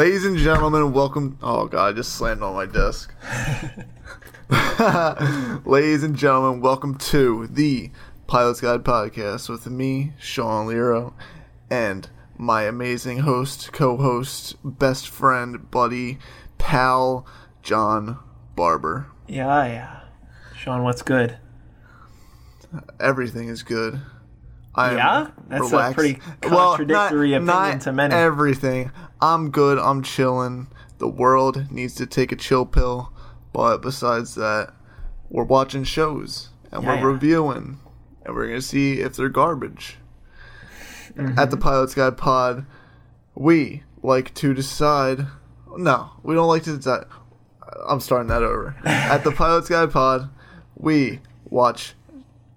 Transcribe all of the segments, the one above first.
Ladies and gentlemen, welcome. Oh god, I just slammed on my desk. Ladies and gentlemen, welcome to the Pilot's Guide podcast with me, Sean Lero, and my amazing host, co-host, best friend, buddy, pal, John Barber. Yeah, yeah. Sean, what's good? Everything is good. I am Yeah? That's a relaxed. pretty Well, contradictory not- opinion not to many. Everything. I'm good. I'm chilling. The world needs to take a chill pill. But besides that, we're watching shows and Yeah, we're yeah. reviewing, and we're gonna see if they're garbage. Mm-hmm. At the Pilot's Guide Pod, we like to decide. No, we don't like to decide. I'm starting that over. At the Pilot's Guide Pod, we watch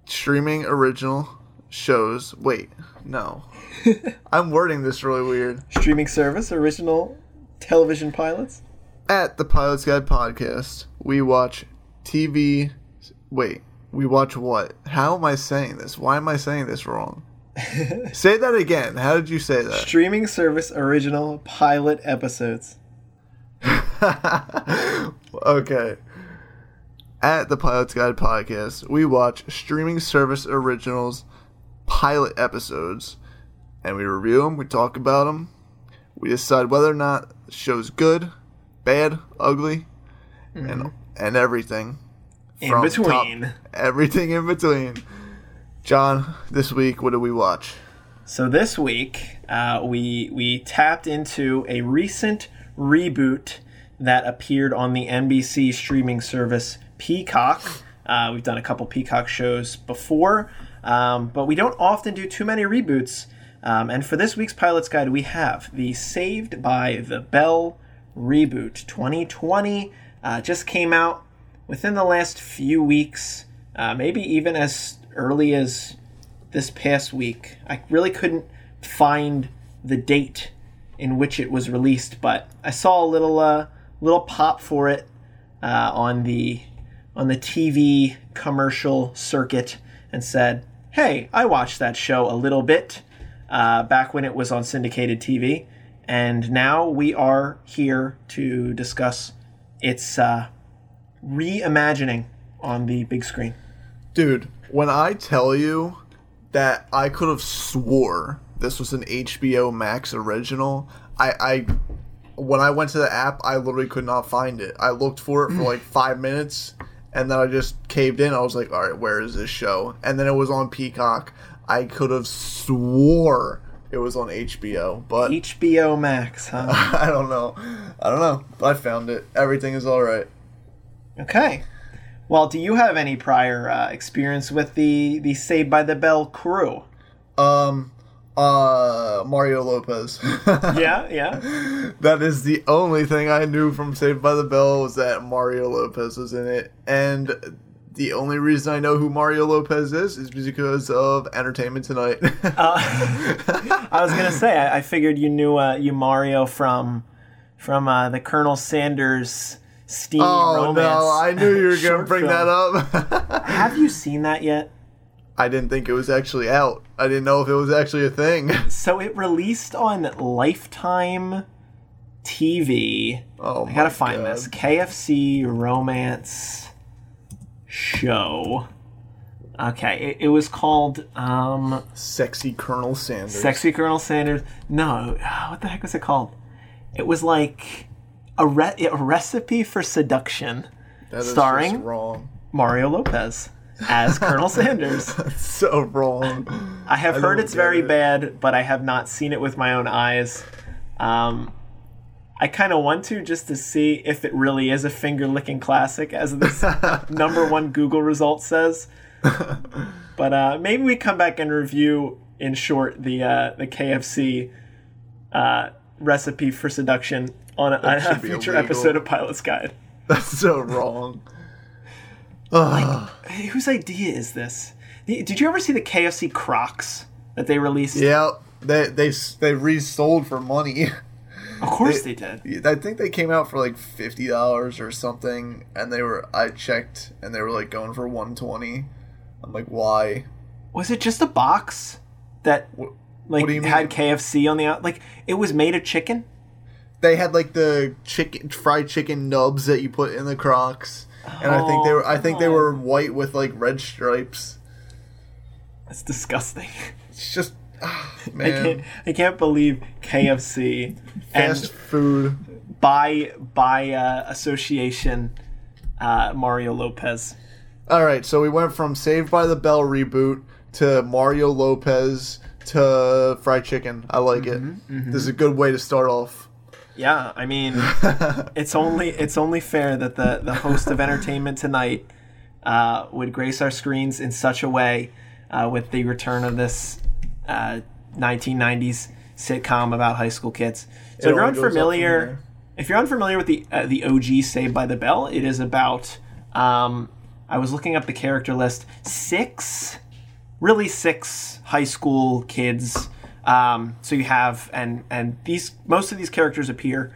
streaming original shows. Wait, no. I'm wording this really weird. Streaming service, original television pilots? At the Pilot's Guide podcast, we watch TV. Wait, we watch what? How am I saying this? Why am I saying this wrong? say that again. How did you say that? Streaming service, original pilot episodes. okay. At the Pilot's Guide podcast, we watch streaming service originals pilot episodes and we review them, we talk about them, we decide whether or not the show's good, bad, ugly, and and everything In between. top- everything in between. John, this week what did we watch? So this week, uh, we we tapped into a recent reboot that appeared on the NBC streaming service Peacock. Uh, we've done a couple Peacock shows before, um, but we don't often do too many reboots. Um, and for this week's Pilot's Guide, we have the Saved by the Bell reboot 2020. Uh, just came out within the last few weeks, uh, maybe even as early as this past week. I really couldn't find the date in which it was released, but I saw a little uh, little pop for it uh, on the on the TV commercial circuit and said, "Hey, I watched that show a little bit uh, back when it was on syndicated TV, and now we are here to discuss its uh, reimagining on the big screen." Dude, when I tell you that I could have swore this was an HBO Max original, I, I when I went to the app, I literally could not find it. I looked for it for like five minutes, and then I just caved in. I was like, all right, where is this show? And then it was on Peacock. I could have swore it was on HBO, but HBO Max, huh? I don't know. I don't know. I found it. Everything is all right. Okay. Well, do you have any prior uh, experience with the the Saved by the Bell crew? Um, uh, Mario Lopez. Yeah, yeah. That is the only thing I knew from Saved by the Bell was that Mario Lopez was in it, and the only reason I know who Mario Lopez is is because of Entertainment Tonight. I was gonna say I, I figured you knew uh, you Mario from from uh, the Colonel Sanders steamy oh romance. no, I knew you were gonna bring film. that up. Have you seen that yet? I didn't think it was actually out. I didn't know if it was actually a thing. So it released on Lifetime TV. Oh, I gotta find God. this KFC romance show. Okay, it, it was called um, Sexy Colonel Sanders. Sexy Colonel Sanders. No, what the heck was it called? It was like a, re- a recipe for seduction, That is starring-. Mario Lopez as Colonel Sanders. So wrong. I have I heard it's very it. bad, but I have not seen it with my own eyes. Um, I kind of want to just to see if it really is a finger licking classic, as this number one Google result says. But uh, maybe we come back and review in short the uh, the KFC uh, recipe for seduction on a, a future illegal. episode of Pilot's Guide. That's so wrong. Ugh. Hey, whose idea is this? Did you ever see the KFC Crocs that they released? yeah, they they they resold for money. Of course they did. I think they came out for like fifty dollars or something, and they were. I checked, and they were like going for one twenty. I'm like, why? Was it just a box that like what do you mean? had KFC on the out? Like it was made of chicken. they had like the chicken fried chicken nubs that you put in the Crocs, and I think they were I think they Oh, were white with like red stripes. That's disgusting. It's just ah, I man, can't, I can't believe KFC fast and food. by by uh, association uh, Mario Lopez. All right, so we went from Saved by the Bell reboot to Mario Lopez to fried chicken. I like it. This is a good way to start off. Yeah, I mean, it's only it's only fair that the the host of Entertainment Tonight uh, would grace our screens in such a way uh, with the return of this uh, 1990s sitcom about high school kids. So It if you're only goes up from unfamiliar, if you're unfamiliar with the uh, the OG Saved by the Bell, it is about. Um, I was looking up the character list. Six, really six high school kids. Um, so you have and and these most of these characters appear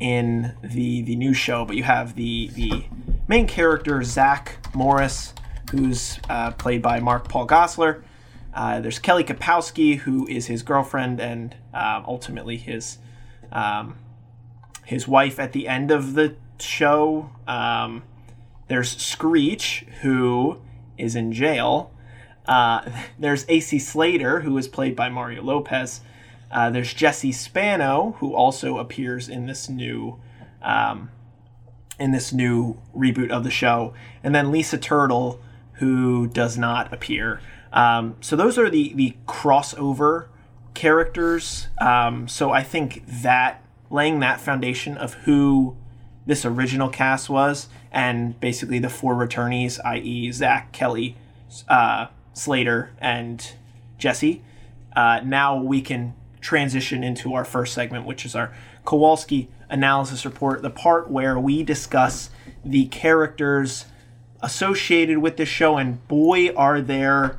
in the the new show, but you have the the main character Zach Morris, who's uh, played by Mark Paul Gosselaar. Uh, there's Kelly Kapowski, who is his girlfriend and um, ultimately his um, his wife at the end of the show. Um, there's Screech, who is in jail. Uh, there's AC Slater, who is played by Mario Lopez. Uh, there's Jesse Spano, who also appears in this new um, in this new reboot of the show, and then Lisa Turtle, who does not appear. Um, so those are the the crossover characters. Um, so I think that laying that foundation of who this original cast was, and basically the four returnees, i.e., Zach, Kelly, uh, Slater, and Jesse. Uh, now we can transition into our first segment, which is our Kowalski analysis report, the part where we discuss the characters associated with the show, and boy, are there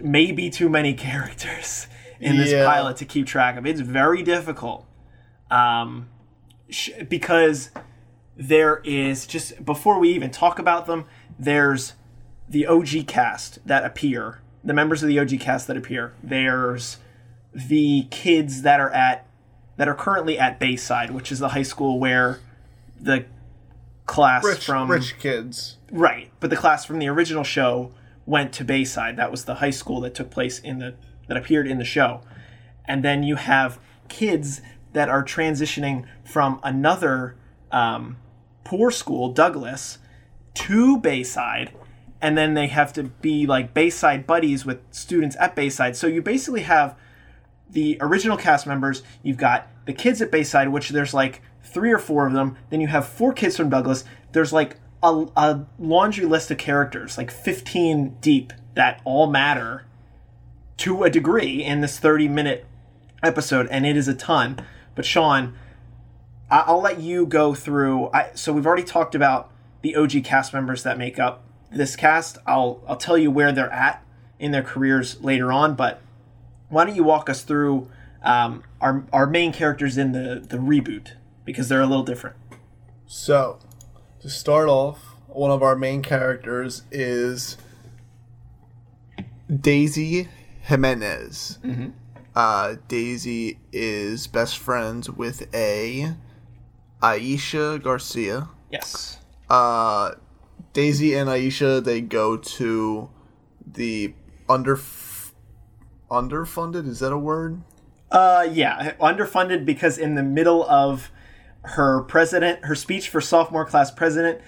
maybe too many characters in this Yeah. pilot to keep track of. It's very difficult um, sh- because there is just before we even talk about them, there's the OG cast that appear, the members of the OG cast that appear. There's the kids that are at that are currently at Bayside, which is the high school where the class Rich, from rich kids. Right, but the class from the original show went to Bayside. That was the high school that took place in the that appeared in the show. And then you have kids that are transitioning from another um, poor school, Douglas, to Bayside, and then they have to be like Bayside buddies with students at Bayside. So you basically have the original cast members, you've got the kids at Bayside, which there's like three or four of them. Then you have four kids from Douglas. There's like a, a laundry list of characters, like 15 deep, that all matter to a degree in this 30 minute episode, and it is a ton. But Sean, I- I'll let you go through. I, so we've already talked about the OG cast members that make up this cast. I'll I'll tell you where they're at in their careers later on, but why don't you walk us through um, our our main characters in the the reboot because they're a little different. So, to start off, one of our main characters is Daisy Jimenez. Uh, Daisy is best friends with a Aisha Garcia. Yes. Uh, Daisy and Aisha they go to the under underfunded. Is that a word? Uh, yeah, underfunded because in the middle of her president, her speech for sophomore class president,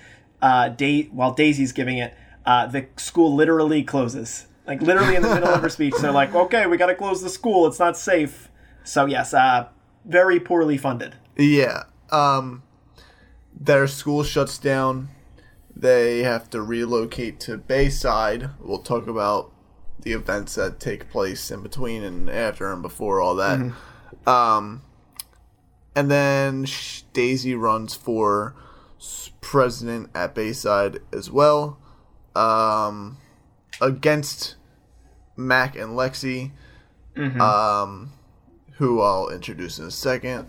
uh, da- while Daisy's giving it, uh, the school literally closes. Like literally in the middle of her speech, they're like, "Okay, we got to close the school. It's not safe." So yes, uh, very poorly funded. Yeah. Um their school shuts down. They have to relocate to Bayside. We'll talk about the events that take place in between and after and before all that. Um and then Daisy runs for president at Bayside as well. Um against Mac and Lexi. Um who I'll introduce in a second.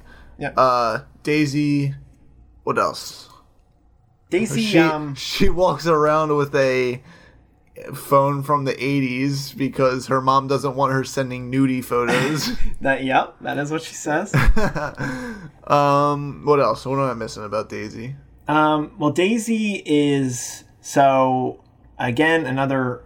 Uh, Daisy. What else? Daisy, She um, she walks around with a phone from the 80s because her mom doesn't want her sending nudie photos. That yep, that is what she says. um, what else? What am I missing about Daisy? Um, well, Daisy is so again another.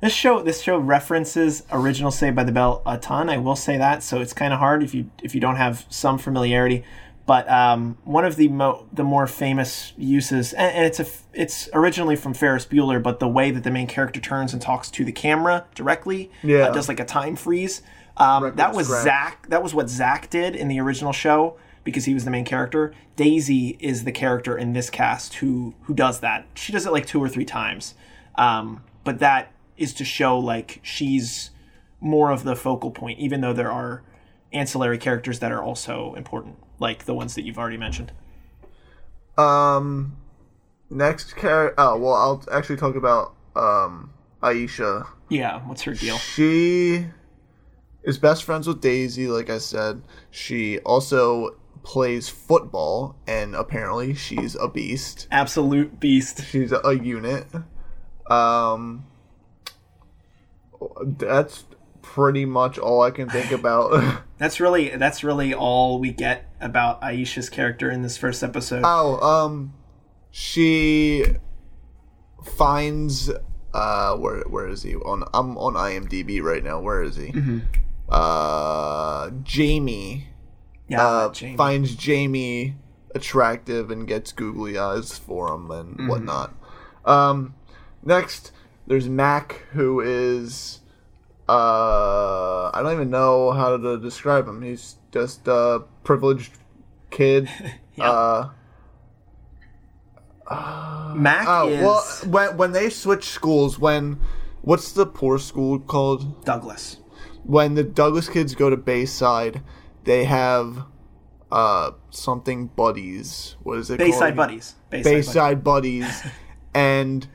This show this show references original Saved by the Bell a ton. I will say that, so it's kind of hard if you if you don't have some familiarity. But um, one of the mo- the more famous uses, and, and it's a f- it's originally from Ferris Bueller, but the way that the main character turns and talks to the camera directly, Yeah. uh, does like a time freeze. Um, that was scratch. Zach. That was what Zach did in the original show because he was the main character. Daisy is the character in this cast who who does that. She does it like two or three times, um, but that is to show like she's more of the focal point, even though there are ancillary characters that are also important, like the ones that you've already mentioned. Um, next character. Oh well, I'll actually talk about um Aisha. Yeah, what's her deal? She is best friends with Daisy, like I said. She also plays football, and apparently she's a beast. Absolute beast. She's a, a unit. Um, that's pretty much all I can think about. That's really that's really all we get about Aisha's character in this first episode. oh, um, she finds uh where where is he on I'm on IMDb right now. Where is he? Uh, Jamie. yeah, uh, Jamie. finds Jamie attractive and gets googly eyes for him and Mm-hmm. whatnot. Um, next, there's Mac, who is uh, I don't even know how to describe him. He's just a privileged kid. Uh, Mac oh is well, when when they switch schools, when what's the poor school called? Douglas. when the Douglas kids go to Bayside, they have uh something buddies. What is it Bayside called? buddies. Bayside, Bayside buddies, and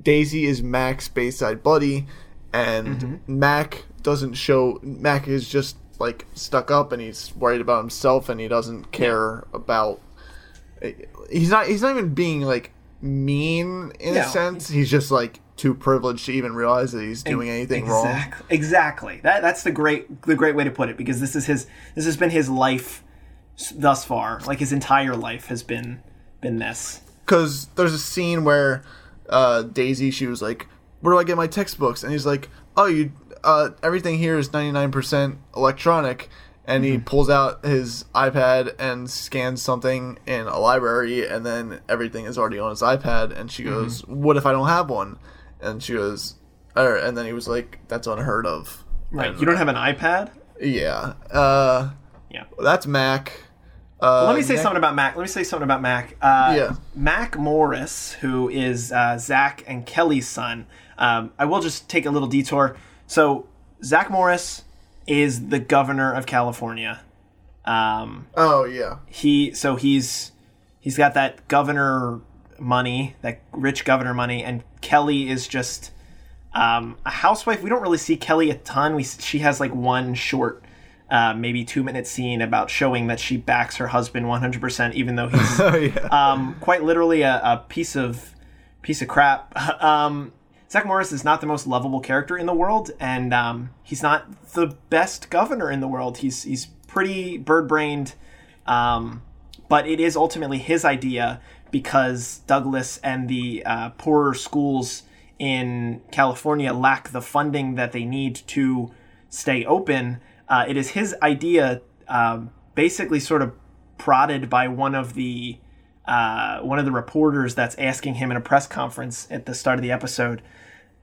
Daisy is Mac's Bayside buddy, and Mm-hmm. Mac doesn't show. Mac is just like stuck up, and he's worried about himself, and he doesn't care about. He's not. He's not even being like mean in No. a sense. He's just like too privileged to even realize that he's doing anything wrong. exactly, Exactly. That that's the great the great way to put it because this is his this has been his life thus far. Like his entire life has been been this. because there's a scene where uh, Daisy she was like, "Where do I get my textbooks?" And he's like, "Oh, you uh, everything here is 99% electronic." And he pulls out his iPad and scans something in a library, and then everything is already on his iPad. And she goes, "What if I don't have one?" And she goes, or, and then he was like, "That's unheard of." Right. And, You don't have an iPad? yeah. Uh, Yeah. that's Mac. Uh, Let me say next- something about Mac. Let me say something about Mac. Uh, Yeah. Mac Morris, who is uh, Zach and Kelly's son. Um, I will just take a little detour. So Zach Morris is the governor of California. Um, Oh yeah. he so he's he's got that governor money, that rich governor money, and Kelly is just um, a housewife. We don't really see Kelly a ton. We she has like one short, uh, maybe two minute scene about showing that she backs her husband one hundred percent, even though he's Oh yeah. um, quite literally a, a piece of piece of crap. Um, Zach Morris is not the most lovable character in the world, and um, he's not the best governor in the world. He's he's pretty bird brained, um, but it is ultimately his idea because Douglas and the uh, poorer schools in California lack the funding that they need to stay open. Uh, it is his idea, um, basically, sort of prodded by one of the uh, one of the reporters that's asking him in a press conference at the start of the episode,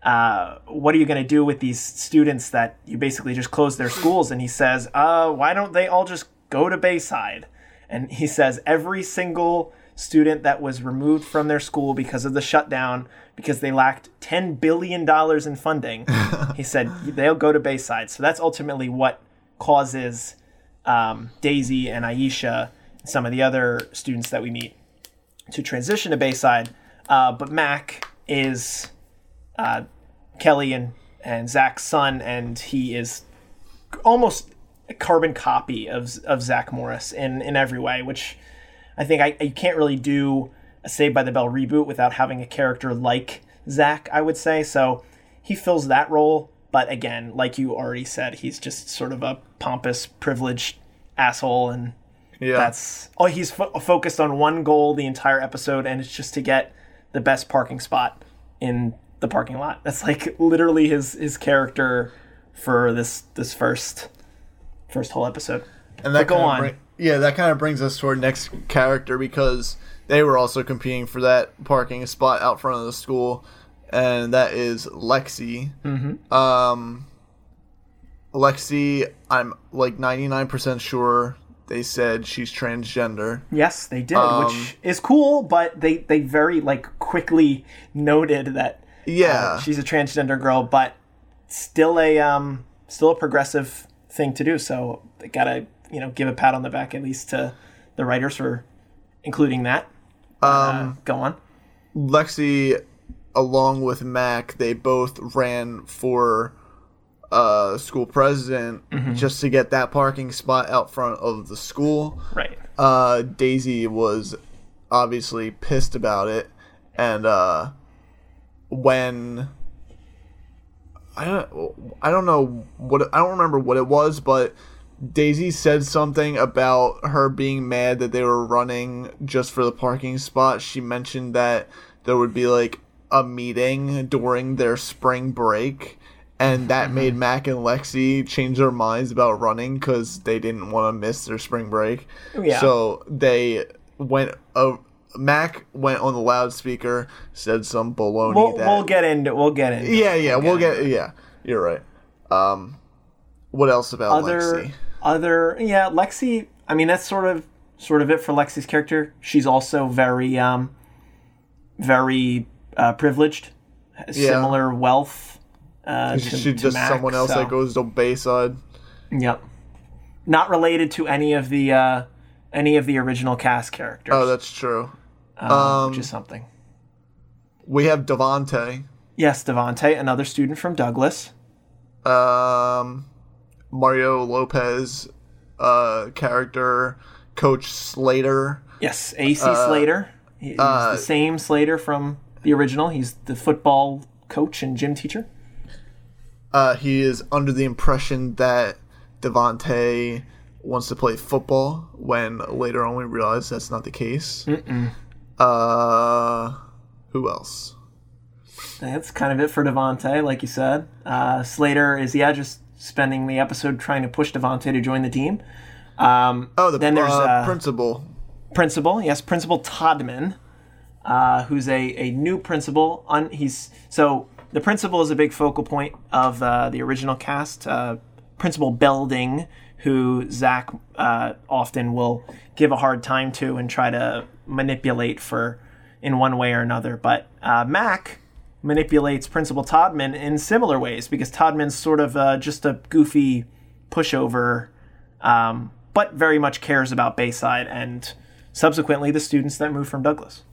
uh, "What are you going to do with these students that you basically just closed their schools?" And he says, uh, "Why don't they all just go to Bayside?" And he says every single student that was removed from their school because of the shutdown because they lacked $10 billion in funding he said they'll go to bayside so that's ultimately what causes um, daisy and aisha and some of the other students that we meet to transition to bayside uh, but mac is uh, kelly and, and zach's son and he is almost a carbon copy of, of zach morris in, in every way which I think I, you can't really do a Saved by the Bell reboot without having a character like Zach, I would say. So he fills that role. But again, like you already said, he's just sort of a pompous, privileged asshole, and Yeah. that's oh, he's fo- focused on one goal the entire episode, and it's just to get the best parking spot in the parking lot. That's like literally his his character for this this first first whole episode. And that But go on. bring- yeah, that kind of brings us to our next character because they were also competing for that parking spot out front of the school, and that is Lexi. Mm-hmm. Um, Lexi, I'm like 99% sure they said she's transgender. Yes, they did, Um, which is cool, but they they very like quickly noted that Yeah. uh, she's a transgender girl, but still a um still a progressive thing to do. So they gotta you know give a pat on the back at least to the writers for including that. Um, Uh, go on. Lexi, along with Mac, they both ran for uh, school president just to get that parking spot out front of the school. Right. Uh, Daisy was obviously pissed about it, and uh, when I don't, I don't know what I don't remember what it was, but Daisy said something about her being mad that they were running just for the parking spot. She mentioned that there would be like a meeting during their spring break. And that made Mac and Lexi change their minds about running because they didn't want to miss their spring break. Yeah. So they went. Uh, Mac went on the loudspeaker, said some baloney. We'll, that, we'll get into we'll get into yeah, yeah, we'll get. Yeah, you're right. Um, what else about other Lexi? other yeah Lexi. I mean that's sort of sort of it for Lexi's character. She's also very um very uh, privileged, similar wealth. Uh, to, She's to just Mac, someone else so- that goes to Bayside. Yep. Not related to any of the uh, any of the original cast characters. Oh, that's true. um, um, which is something. We have Devante, Yes, Devante, another student from Douglas. um, Mario Lopez, uh, character, Coach Slater. Yes, AC Slater. He- He's uh, the same Slater from the original. He's the football coach and gym teacher. Uh, he is under the impression that Devante wants to play football when later on we realize that's not the case. Uh, who else? That's kind of it for Devante, like you said. Uh, Slater is yeah, just spending the episode trying to push Devante to join the team. Um, Oh, the then there's uh, uh, principal. principal. Yes, Principal Toddman, uh, who's a, a new principal. On he's so the principal is a big focal point of uh, the original cast. Uh, Principal Belding, who Zach uh, often will give a hard time to and try to manipulate for in one way or another. But uh, Mac manipulates Principal Toddman in similar ways because Toddman's sort of uh, just a goofy pushover, um, but very much cares about Bayside and subsequently the students that moved from Douglas.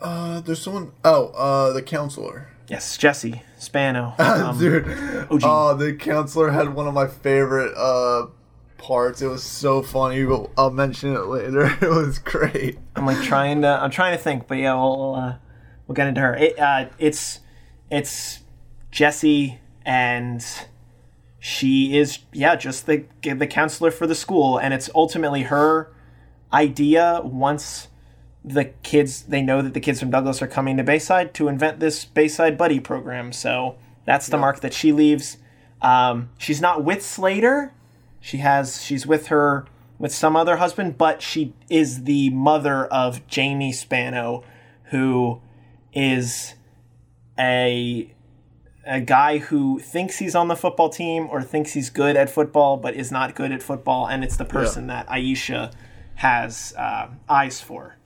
Uh, there's someone. Oh, uh, the counselor. Yes, Jesse Spano. Um, Dude, OG. oh, the counselor had one of my favorite uh parts. It was so funny, but I'll mention it later. It was great. I'm like trying to. I'm trying to think, but yeah, we'll uh, we'll get into her. It, uh, it's it's Jesse, and she is yeah, just the the counselor for the school, and it's ultimately her idea once the kids they know that the kids from Douglas are coming to Bayside to invent this Bayside Buddy program. So that's the mark that she leaves. Um, she's not with Slater. She has she's with her with some other husband, but she is the mother of Jamie Spano, who is a a guy who thinks he's on the football team or thinks he's good at football but is not good at football, and it's the person that Aisha has uh, eyes for.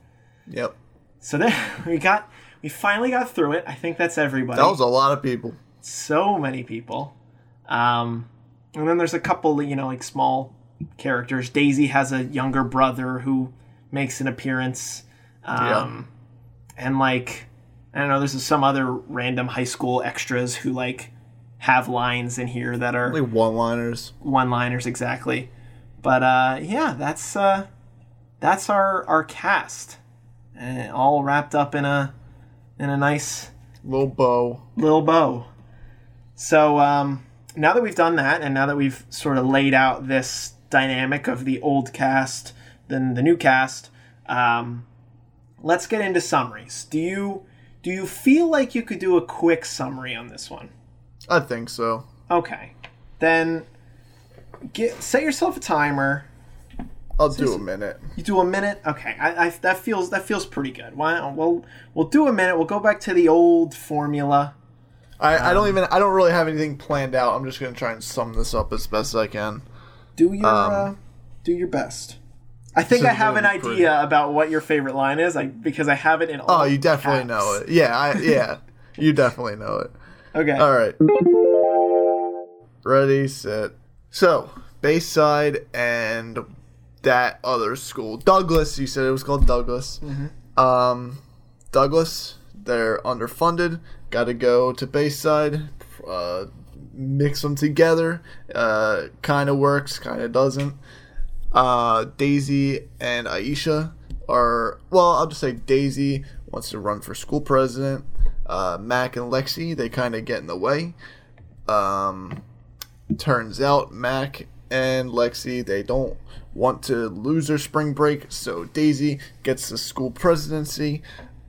Yep, So then we got we finally got through it. I think that's everybody. that was a lot of people. so many people. Um, and then there's a couple, you know, like small characters. Daisy has a younger brother who makes an appearance. Um, And like, I don't know, there's some other random high school extras who like have lines in here that are Like one-liners. one-liners exactly. But uh, yeah, that's uh, that's our our cast, uh, all wrapped up in a in a nice Little bow. Lil bow. So um, now that we've done that, and now that we've sort of laid out this dynamic of the old cast, then the new cast, um, let's get into summaries. Do you do you feel like you could do a quick summary on this one? I think so. Okay, then get set yourself a timer. I'll do a minute. You do a minute. Okay, I, I that feels that feels pretty good. Why we'll we'll do a minute. We'll go back to the old formula. I, I don't even I don't really have anything planned out. I'm just gonna try and sum this up as best as I can. Do your uh, do your best. I think I have an idea pretty. about what your favorite line is. I because I have it in. All Oh, you definitely caps. know it. Yeah, I yeah. you definitely know it. Okay. All right. Ready, set. So, Bayside and that other school, Douglas. You said it was called Douglas. Um, Douglas. They're underfunded. Got to go to Bayside. Uh, mix them together. Uh, kind of works. Kind of doesn't. Uh, Daisy and Aisha are well. I'll just say Daisy wants to run for school president. Uh, Mac and Lexi they kind of get in the way. Um, turns out Mac and Lexi they don't want to lose their spring break, so Daisy gets the school presidency.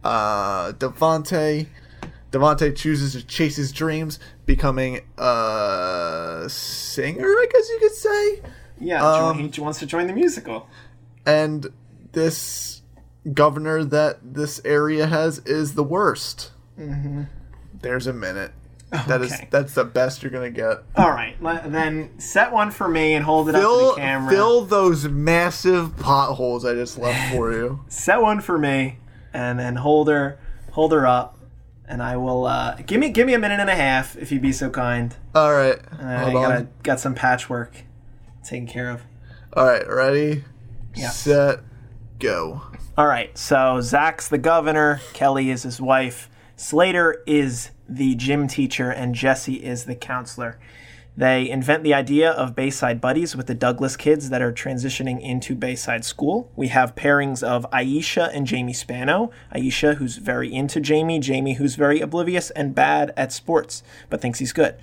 Uh, Devante Devante chooses to chase his dreams, becoming a singer, I guess you could say. yeah. um, he wants to join the musical. And this governor that this area has is the worst. Mm-hmm. There's a minute. That is Okay. that's the best you're gonna get. All right. Then set one for me and hold it up to Fill the camera. fill those massive potholes I just left for you. set one for me, and then hold her hold her up, and I will uh, give me give me a minute and a half if you'd be so kind. All right, I hold gotta on. got some patchwork taken care of. All right, ready, Yeah. set, go. All right, so Zach's the governor, Kelly is his wife, Slater is the gym teacher, and Jesse is the counselor. They invent the idea of Bayside Buddies with the Douglas kids that are transitioning into Bayside School. We have pairings of Aisha and Jamie Spano. Aisha, who's very into Jamie, Jamie, who's very oblivious and bad at sports, but thinks he's good.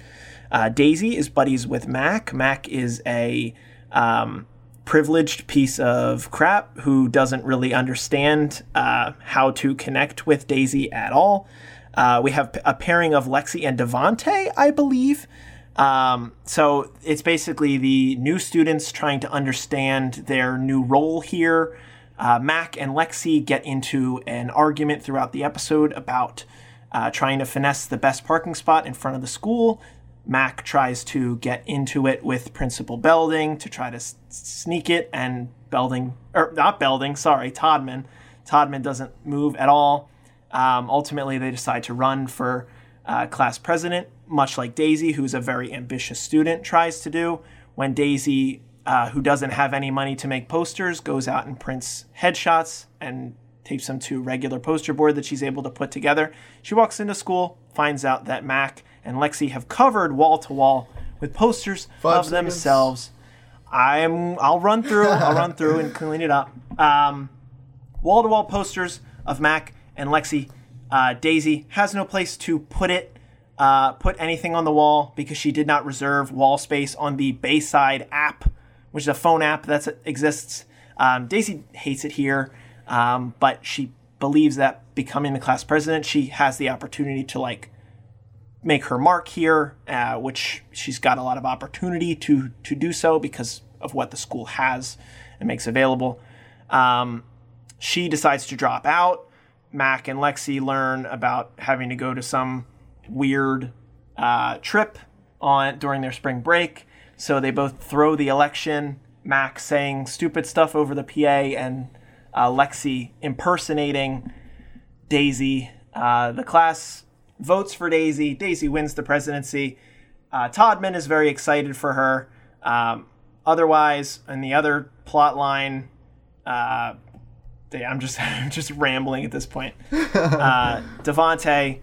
Uh, Daisy is buddies with Mac. Mac is a um, privileged piece of crap who doesn't really understand uh, how to connect with Daisy at all. Uh, we have a pairing of Lexi and Devante, I believe. Um, so it's basically the new students trying to understand their new role here. Uh, Mac and Lexi get into an argument throughout the episode about uh, trying to finesse the best parking spot in front of the school. Mac tries to get into it with Principal Belding to try to s- sneak it, and Belding, or not Belding, sorry, Toddman. Toddman doesn't move at all. Um, ultimately, they decide to run for uh, class president, much like Daisy, who's a very ambitious student, tries to do. When Daisy, uh, who doesn't have any money to make posters, goes out and prints headshots and tapes them to a regular poster board that she's able to put together. She walks into school, finds out that Mac and Lexi have covered wall to wall with posters Five of seconds. themselves. I'm I'll run through, I'll run through and clean it up. Um, wall to wall posters of Mac and Lexi. Uh, Daisy has no place to put it, uh, put anything on the wall because she did not reserve wall space on the Bayside app, which is a phone app that exists. Um, Daisy hates it here, um, but she believes that becoming the class president, she has the opportunity to like make her mark here, uh, which she's got a lot of opportunity to to do so because of what the school has and makes available. Um, she decides to drop out. Mac and Lexi learn about having to go to some weird uh, trip on during their spring break. So they both throw the election. Mac saying stupid stuff over the PA, and uh, Lexi impersonating Daisy. Uh, the class votes for Daisy. Daisy wins the presidency. Uh, Toddman is very excited for her. Um, otherwise, in the other plot line, uh, I'm just I'm just rambling at this point. Uh, Devante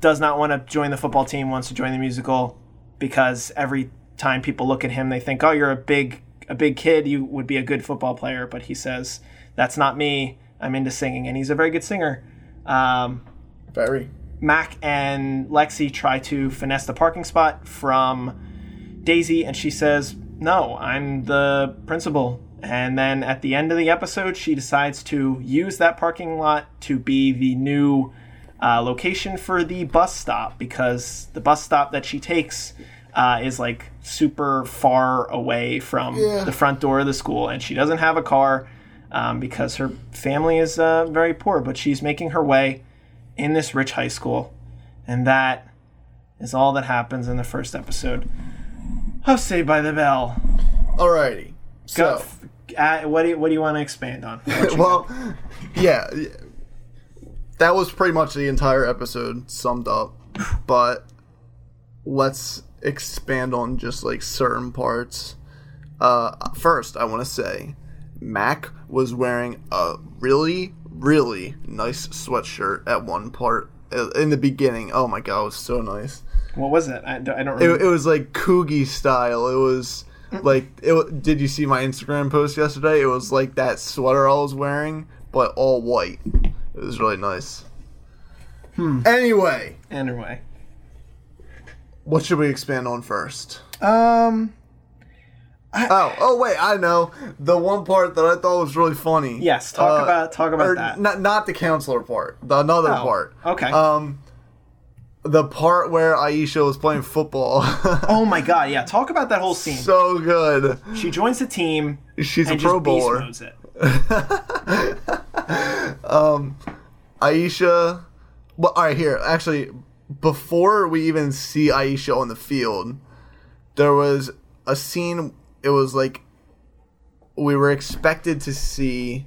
does not want to join the football team. Wants to join the musical because every time people look at him, they think, "Oh, you're a big a big kid. You would be a good football player." But he says, "That's not me. I'm into singing," and he's a very good singer. Um, Very. Mac and Lexi try to finesse the parking spot from Daisy, and she says, No, I'm the principal. And then at the end of the episode, she decides to use that parking lot to be the new uh, location for the bus stop because the bus stop that she takes uh, is like super far away from Yeah. the front door of the school, and she doesn't have a car um, because her family is uh, very poor. But she's making her way in this rich high school, and that is all that happens in the first episode of Saved by the Bell. Alrighty. Go, So, uh, what do you, what do you want to expand on? Well, yeah, that was pretty much the entire episode summed up. But let's expand on just like certain parts. Uh, first, I want to say Mac was wearing a really, really nice sweatshirt at one part uh, in the beginning. Oh my god, it was so nice. what was it? I, don't- I don't It, it was like Coogi style. It was like it. Did you see my Instagram post yesterday? It was like that sweater I was wearing, but all white. It was really nice. hmm. Anyway, anyway. what should we expand on first? Um. Oh, oh wait, I know the one part that I thought was really funny. Yes, talk Uh, about talk about that. Not not the counselor part. The another Oh, part. okay. Um, the part where Aisha was playing football. oh my god! Yeah, talk about that whole scene. so good. she joins the team She's a Pro Bowler. it. Um, Aisha. Well, all right. Here, actually, before we even see Aisha on the field, there was a scene. It was like we were expected to see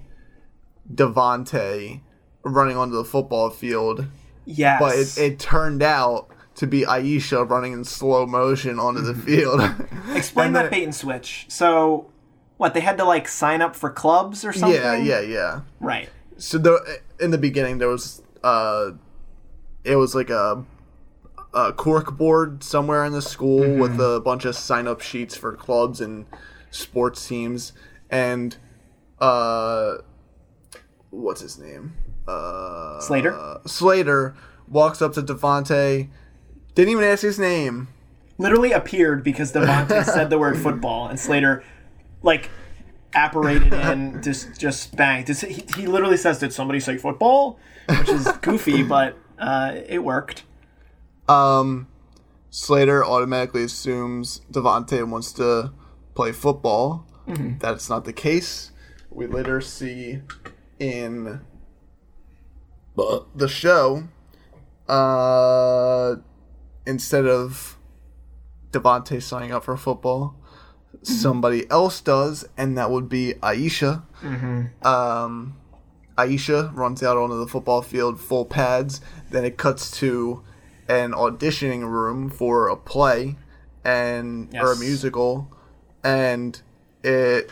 Devante running onto the football field, Yes, but it, it turned out to be Aisha running in slow motion onto the field. explain that bait and switch. So, what they had to like sign up for clubs or something? yeah, yeah, yeah. Right. so the in the beginning there was uh it was like a a cork board somewhere in the school with a bunch of sign up sheets for clubs and sports teams and uh what's his name uh Slater? Slater walks up to Devante didn't even ask his name Literally appeared because Devante said the word football, and Slater, like, apparated in, just just bang. He, he literally says, "Did somebody say football?" Which is goofy, but uh, it worked. um Slater automatically assumes Devante wants to play football. That's not the case. We later see in the show, uh, instead of Devante signing up for football, somebody else does, and that would be Aisha. Um, Aisha runs out onto the football field full pads. Then it cuts to an auditioning room for a play and or a musical, and it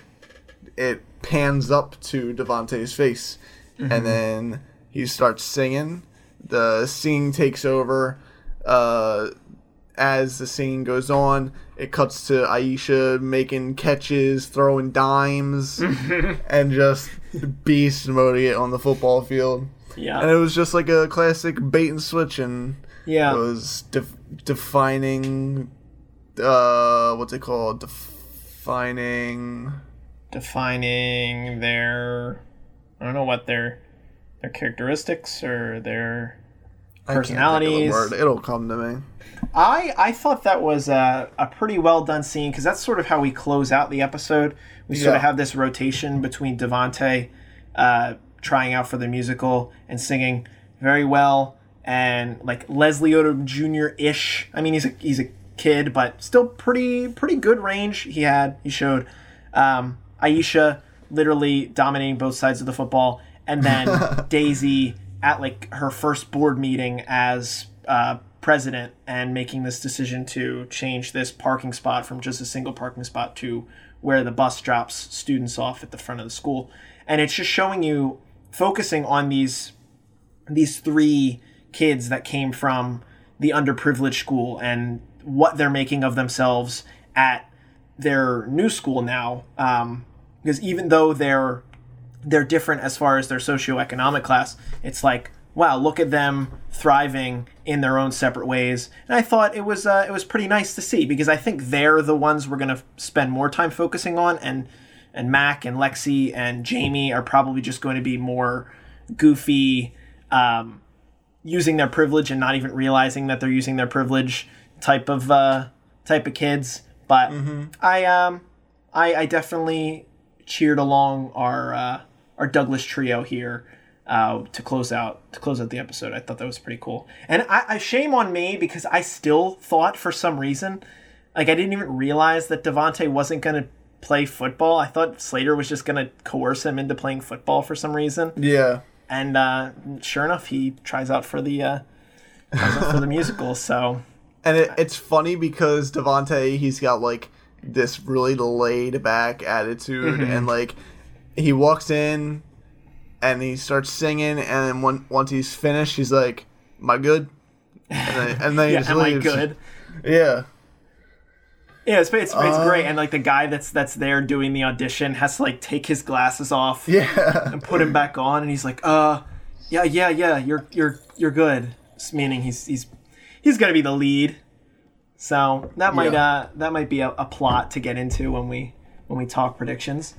it pans up to Devante's face, and then he starts singing. The singing takes over. Uh, as the scene goes on, it cuts to Aisha making catches, throwing dimes, and just beast moding it on the football field. Yeah. And it was just like a classic bait and switch, and Yeah. it was def- defining. Uh, what's it called? Defining. defining their I don't know what their their characteristics or their I can't think of Personalities. the word. It'll come to me. I I thought that was a, a pretty well done scene because that's sort of how we close out the episode. We sort of have this rotation between Devante uh, trying out for the musical and singing very well, and like Leslie Odom Jr. ish. I mean, he's a he's a kid, but still pretty pretty good range. He had he showed um, Aisha literally dominating both sides of the football, and then Daisy at like her first board meeting as uh, president and making this decision to change this parking spot from just a single parking spot to where the bus drops students off at the front of the school, and it's just showing you focusing on these these three kids that came from the underprivileged school and what they're making of themselves at their new school now. Um, because even though they're they're different as far as their socioeconomic class, it's like wow, look at them thriving in their own separate ways. And I thought it was uh, it was pretty nice to see because I think they're the ones we're going to spend more time focusing on, and and Mac and Lexi and Jamie are probably just going to be more goofy, um, using their privilege and not even realizing that they're using their privilege type of uh, type of kids. But I um I, I definitely cheered along our uh, our Douglas trio here uh, to close out to close out the episode. I thought that was pretty cool. And I, I shame on me because I still thought for some reason, like I didn't even realize that Devante wasn't gonna play football. I thought Slater was just gonna coerce him into playing football for some reason. Yeah. And uh, sure enough, he tries out for the uh, tries out for the musical. So And it, it's funny because Devante, he's got like this really laid back attitude, Mm-hmm. and like he walks in and he starts singing, and then when, once he's finished, he's like, "Am I good?" And then, and then he yeah, just am I leaves. good? Yeah, Yeah, it's it's, it's Uh, great, and like the guy that's that's there doing the audition has to like take his glasses off yeah, and put him back on, and he's like, "Uh, yeah, yeah, yeah, you're you're you're good." It's meaning he's he's he's gonna be the lead. So that might Yeah. uh that might be a, a plot to get into when we when we talk predictions.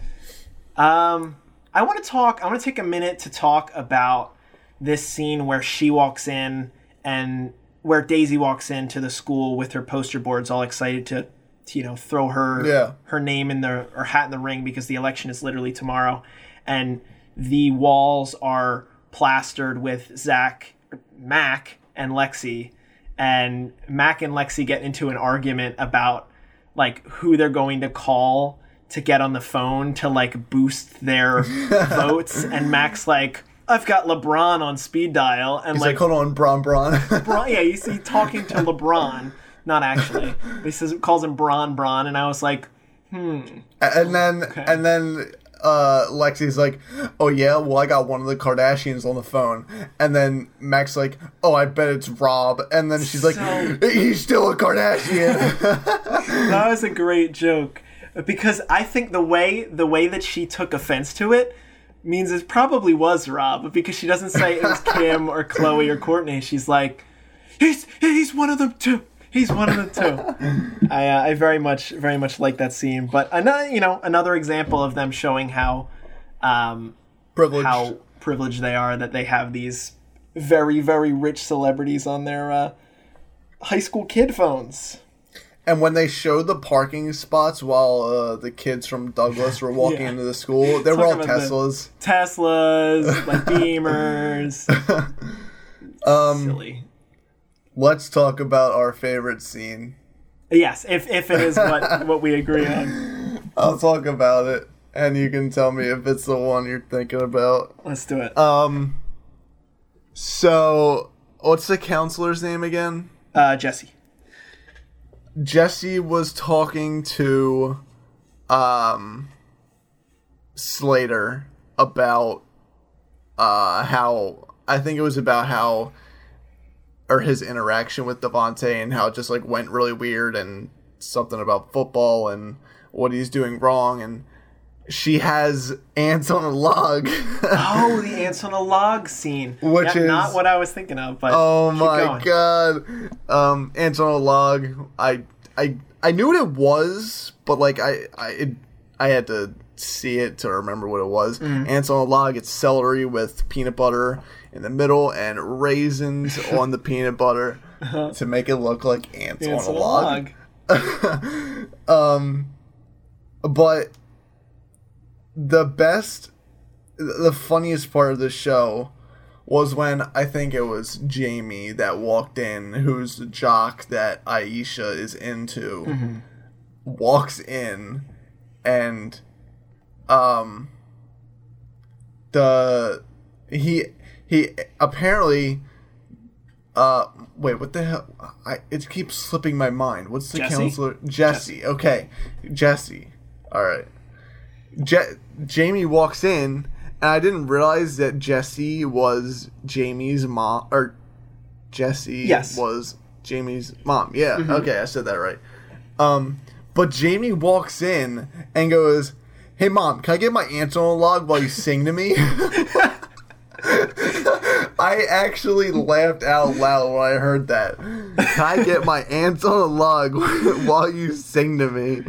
Um, I want to talk. I want to take a minute to talk about this scene where she walks in and where Daisy walks into the school with her poster boards, all excited to, to you know, throw her Yeah. her name in the or hat in the ring because the election is literally tomorrow, and the walls are plastered with Zach, Mac, and Lexi, and Mac and Lexi get into an argument about like who they're going to call to get on the phone to like boost their votes, and Mac's like. I've got LeBron on speed dial, and he's like, like, "Hold on, Bron, Bron." LeBron, yeah, you see talking to LeBron, not actually. But he says calls him Bron Bron, and I was like, hmm. and then and then uh Lexi's like, "Oh yeah, well I got one of the Kardashians on the phone." And then Max like, "Oh, I bet it's Rob." And then she's like, "He's still a Kardashian." that was a great joke because I think the way the way that she took offense to it means it probably was Rob because she doesn't say it was Kim or Khloe or Kourtney. She's like, he's he's one of them too. He's one of them too. I uh, I very much very much like that scene, but another you know another example of them showing how um, Privilege. how privileged they are that they have these very very rich celebrities on their uh, high school kid phones. And when they showed the parking spots while uh, the kids from Douglas were walking Yeah. into the school, they were all Talking about the- Teslas. Teslas, like Beamers. Um, Silly. let's talk about our favorite scene. Yes, if, if it is what, what we agree on, I'll talk about it, and you can tell me if it's the one you're thinking about. let's do it. Um. So, what's the counselor's name again? Uh, Jessie. Jessie was talking to, um, Slater about, uh, how I think it was about how, or his interaction with Devante and how it just like went really weird and something about football and what he's doing wrong and she has ants on a log. Oh, the ants on a log scene. Which Yeah, is- not what I was thinking of, but Oh my god. Um ants on a log. I I I knew what it was, but like I I it, I had to see it to remember what it was. Mm. Ants on a log, it's celery with peanut butter in the middle and raisins on the peanut butter to make it look like ants, Uh-huh. Ants on a log. um but the best the funniest part of the show was when I think it was Jamie that walked in, who's the jock that Aisha is into, walks in, and um, the he he apparently uh wait what the hell I it keeps slipping my mind. What's the Jessie? counselor Jessie? Okay, Jessie. All right. Je- Jamie walks in, and I didn't realize that Jessie was Jamie's mom, or Jessie Yes. was Jamie's mom. Yeah, okay, I said that right. Um, but Jamie walks in and goes, "Hey, mom, can I get my ants on a log while you sing to me?" I actually laughed out loud when I heard that. Can I get my ants on a log while you sing to me?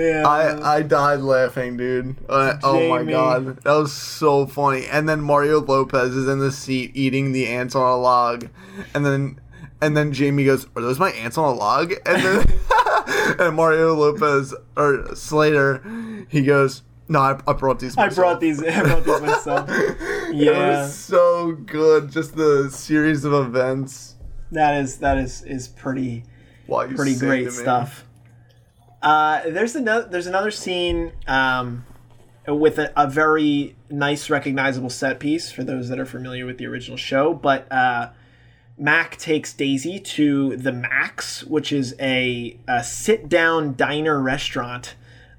Yeah. I I died laughing, dude. Uh, oh my god, that was so funny. And then Mario Lopez is in the seat eating the ants on a log, and then and then Jamie goes, "Are those my ants on a log?" And then and Mario Lopez or Slater, he goes, "No, I, I brought these. I Myself. brought these. I brought these myself. yeah, It was so good. Just the series of events. that is that is is pretty you pretty great stuff. Uh, there's another there's another scene um, with a, a very nice recognizable set piece for those that are familiar with the original show. But uh, Mac takes Daisy to the Max, which is a, a sit down diner restaurant.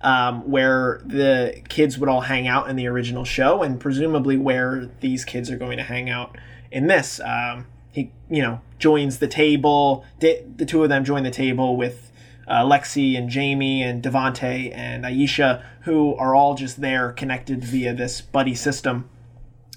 Um, where the kids would all hang out in the original show, and presumably where these kids are going to hang out in this. Um, he, you know, joins the table. The, two of them join the table with uh, Lexi and Jamie and Devante and Aisha, who are all just there connected via this buddy system.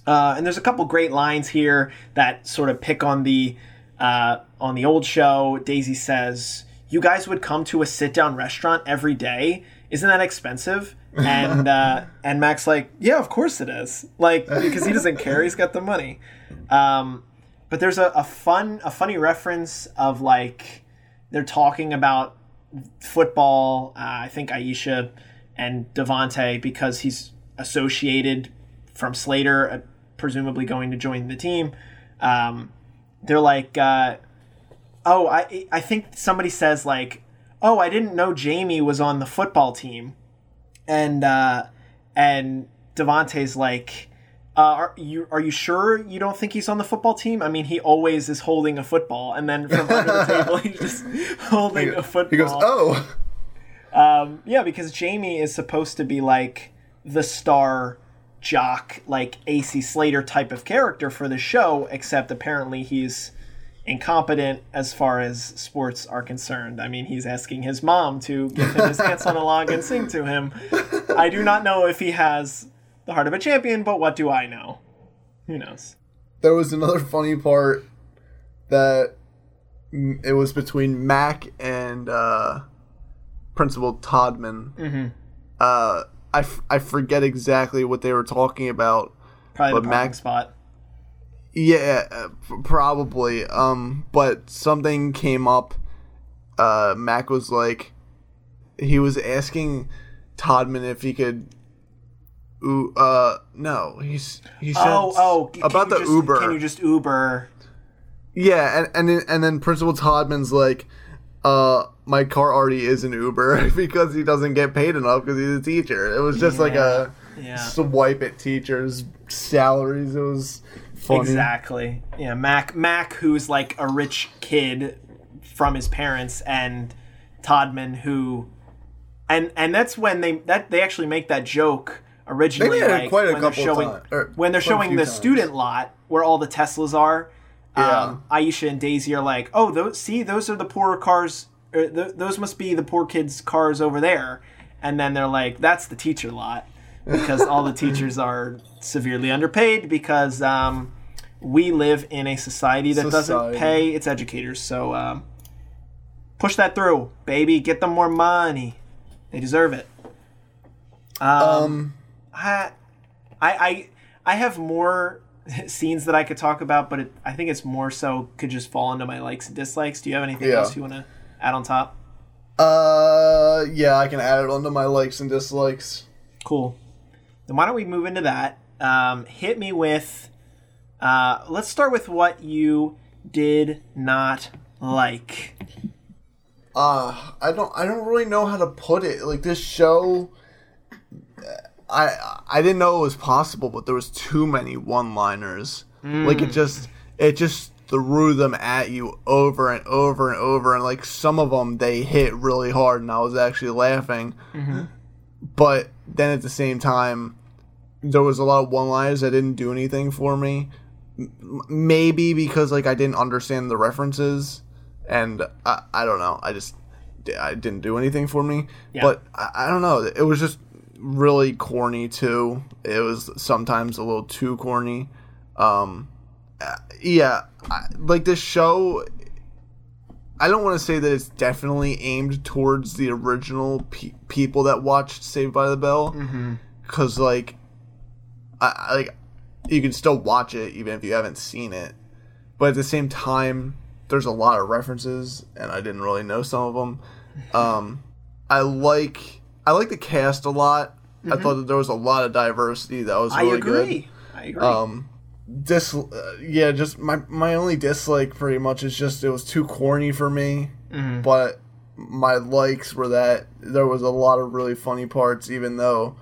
Uh, and there's a couple great lines here that sort of pick on the uh, on the old show. Daisy says, "You guys would come to a sit down restaurant every day. Isn't that expensive?" And uh, and Mac's like, "Yeah, of course it is. Like because he doesn't care. He's got the money." Um, but there's a, a fun a funny reference of like they're talking about football. Uh, I think Aisha and Devante because he's associated from Slater, uh, presumably going to join the team. Um, they're like, uh, oh, I I think somebody says like, oh, I didn't know Jamie was on the football team, and uh, and Devante's like. Uh, are you are you sure you don't think he's on the football team? I mean, he always is holding a football, and then from under the table, he's just holding a football. He goes, "Oh, Um, yeah, because Jamie is supposed to be like the star jock, like AC Slater type of character for the show, except apparently he's incompetent as far as sports are concerned. I mean, he's asking his mom to give him his ants on a log and sing to him. I do not know if he has the heart of a champion, but what do I know? Who knows? there was another funny part that it was between Mac and uh, Principal Toddman. Mm-hmm. Uh, I, f- I forget exactly what they were talking about. Probably But the Mac- spot. Yeah, uh, probably. Um, but something came up. Uh, Mac was like, he was asking Toddman if he could. Ooh, uh, no, he's he said Oh, oh, about the just- Uber. Can you just Uber? Yeah, and and then, and then Principal Toddman's like, uh, my car already is an Uber because he doesn't get paid enough because he's a teacher. It was just like a Yeah. swipe at teachers' salaries. It was funny. Exactly. Yeah, Mac Mac who's like a rich kid from his parents and Toddman who and and that's when they that they actually make that joke originally They like quite a when they're couple showing ti- or when they're showing the times. student lot where all the Teslas are. Yeah. Um, Aisha and Daisy are like, "Oh, those see those are the poor cars or th- those must be the poor kids' cars over there." And then they're like, "That's the teacher lot." Because all the teachers are severely underpaid because um, we live in a society that doesn't pay its educators. So um, push that through, baby. Get them more money. They deserve it. Um, Um, I, I, I, I have more scenes that I could talk about, but it, I think it's more so could just fall into my likes and dislikes. Do you have anything Yeah. else you want to add on top? uh, yeah, I can add it onto my likes and dislikes. Cool. Then why don't we move into that? Um, hit me with. Uh, let's start with what you did not like. uh i don't i don't really know how to put it like this show i i didn't know it was possible but there was too many one liners like it just it just threw them at you over and over and over and like some of them they hit really hard and i was actually laughing but then at the same time there was a lot of one liners that didn't do anything for me M- maybe because like i didn't understand the references and I, I don't know. I just I didn't do anything for me. Yeah. But I, I don't know. It was just really corny too. It was sometimes a little too corny. Um, yeah, I, like this show. I don't want to say that it's definitely aimed towards the original pe- people that watched Saved by the Bell, because like, I, I like you can still watch it even if you haven't seen it, but at the same time, there's a lot of references, and I didn't really know some of them. Um, I like I like the cast a lot. I thought that there was a lot of diversity that was really good I agree. I agree. um dis uh, yeah just my my only dislike pretty much is just it was too corny for me Mm-hmm. but my likes were that there was a lot of really funny parts even though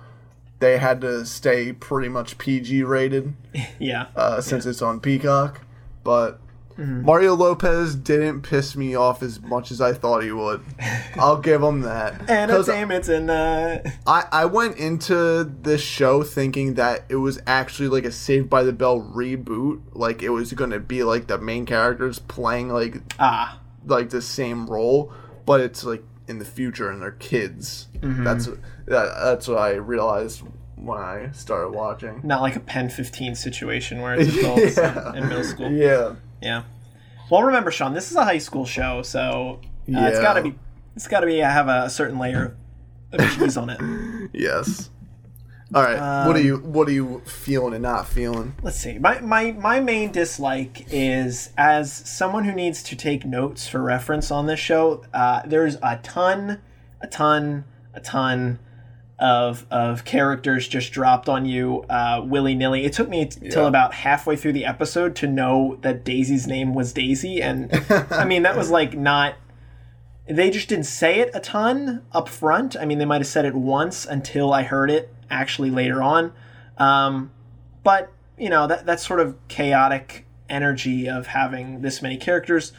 they had to stay pretty much pg rated yeah. uh, since it's on peacock but Mm-hmm. mario lopez didn't piss me off as much as i thought he would i'll give him that Entertainment and uh, I, I went into this show thinking that it was actually like a Saved by the Bell reboot. Like it was gonna be like the main characters playing like ah, like the same role, but it's like in the future and they're kids. Mm-hmm. That's that, that's what I realized when I started watching. not like a Pen 15 situation where it's adults Yeah. in, in middle school. Yeah. Yeah. Well, remember, Sean, this is a high school show, so uh, it's Yeah. got to be it's got to be I have a certain layer of cheese on it. Yes. All right. what are you What are you feeling and not feeling? Let's see. My, my my main dislike is as someone who needs to take notes for reference on this show. Uh, there's a ton, a ton, a ton of of characters just dropped on you uh, willy nilly. It took me t- till about halfway through the episode to know that Daisy's name was Daisy, and I mean that was like not. They just didn't say it a ton up front. I mean, they might have said it once until I heard it actually later on. Um, but you know that that sort of chaotic energy of having this many characters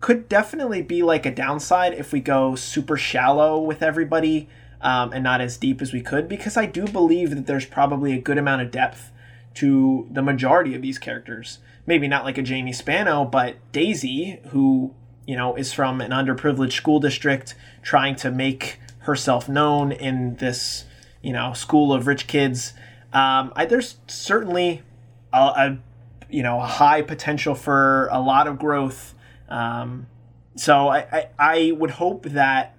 could definitely be like a downside if we go super shallow with everybody um, and not as deep as we could because i do believe that there's probably a good amount of depth to the majority of these characters maybe not like a jamie spano but daisy who you know is from an underprivileged school district trying to make herself known in this you know school of rich kids um, I, there's certainly a, a you know a high potential for a lot of growth um, so I, I, I would hope that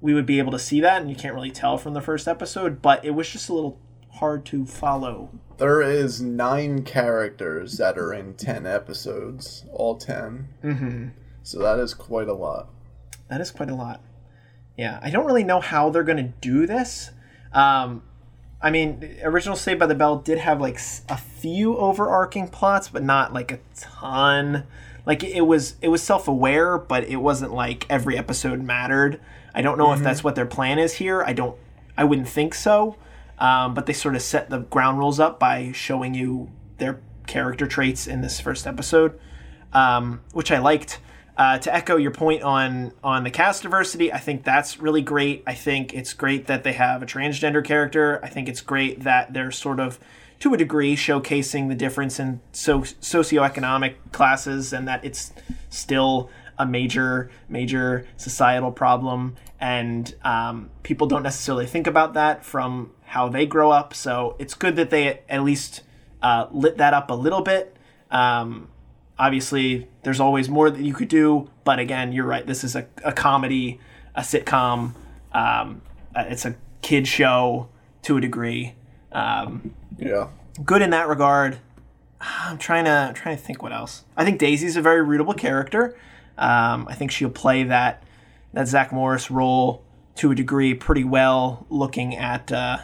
we would be able to see that and you can't really tell from the first episode but it was just a little hard to follow There is nine characters that are in ten episodes, all 10 Mm-hmm. So that is quite a lot. That is quite a lot. Yeah, I don't really know how they're going to do this. Um, I mean, original Saved by the Bell did have like a few overarching plots, but not like a ton. Like it was, it was self-aware, but it wasn't like every episode mattered. I don't know if that's what their plan is here. I don't, I wouldn't think so. Um, but they sort of set the ground rules up by showing you their character traits in this first episode, um, which I liked. Uh, to echo your point on on the cast diversity, I think that's really great. I think it's great that they have a transgender character. I think it's great that they're sort of, to a degree, showcasing the difference in so socioeconomic classes and that it's still a major major societal problem and um, people don't necessarily think about that from how they grow up. So it's good that they at least uh, lit that up a little bit. Um, obviously there's always more that you could do but again you're right this is a, a comedy a sitcom um, it's a kid show to a degree. Um, Yeah. good in that regard. I'm trying to I'm trying to think what else. I think daisy's a very rootable character. Um, i think she'll play that that zach morris role to a degree pretty well looking at uh,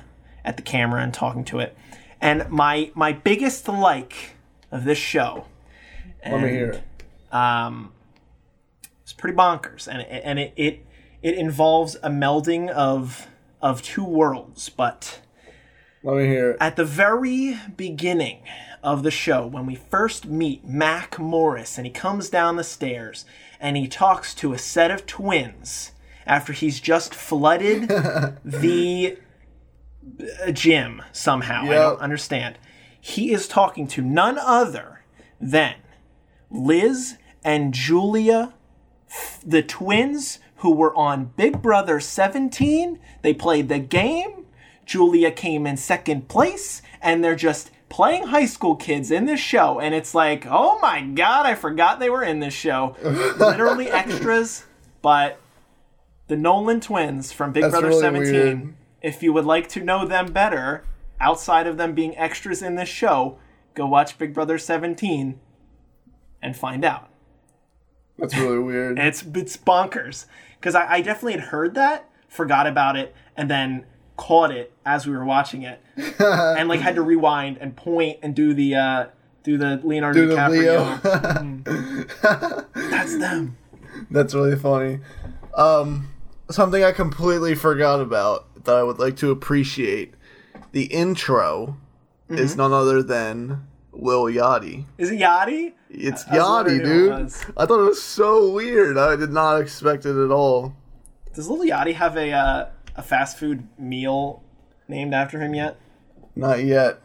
at the camera and talking to it. And my my biggest like of this show Let me hear it. um, it's pretty bonkers, and it, and it, it it involves a melding of of two worlds. But Let me hear it. at the very beginning of the show, when we first meet Mac Morris, and he comes down the stairs and he talks to a set of twins after he's just flooded the uh, gym somehow. I don't understand. He is talking to none other than Liz and Julia, the twins who were on Big Brother 17. They played the game. Julia came in second place, and they're just playing high school kids in this show, and it's like, oh my god, I forgot they were in this show. Literally extras, but the Nolan twins from Big That's Brother really 17. weird. If you would like to know them better, outside of them being extras in this show, go watch Big Brother 17 and find out. That's really weird. It's it's bonkers because I, I definitely had heard that, forgot about it, and then caught it as we were watching it, and like had to rewind and point and do the uh, do the Leonardo Do the DiCaprio. Leo. That's them. That's really funny. Um, something I completely forgot about that I would like to appreciate. The intro is Mm-hmm. none other than Lil Yachty. Is it Yachty? It's I Yachty, who it dude. I thought it was so weird. I did not expect it at all. Does Lil Yachty have a uh, a fast food meal named after him yet? Not yet.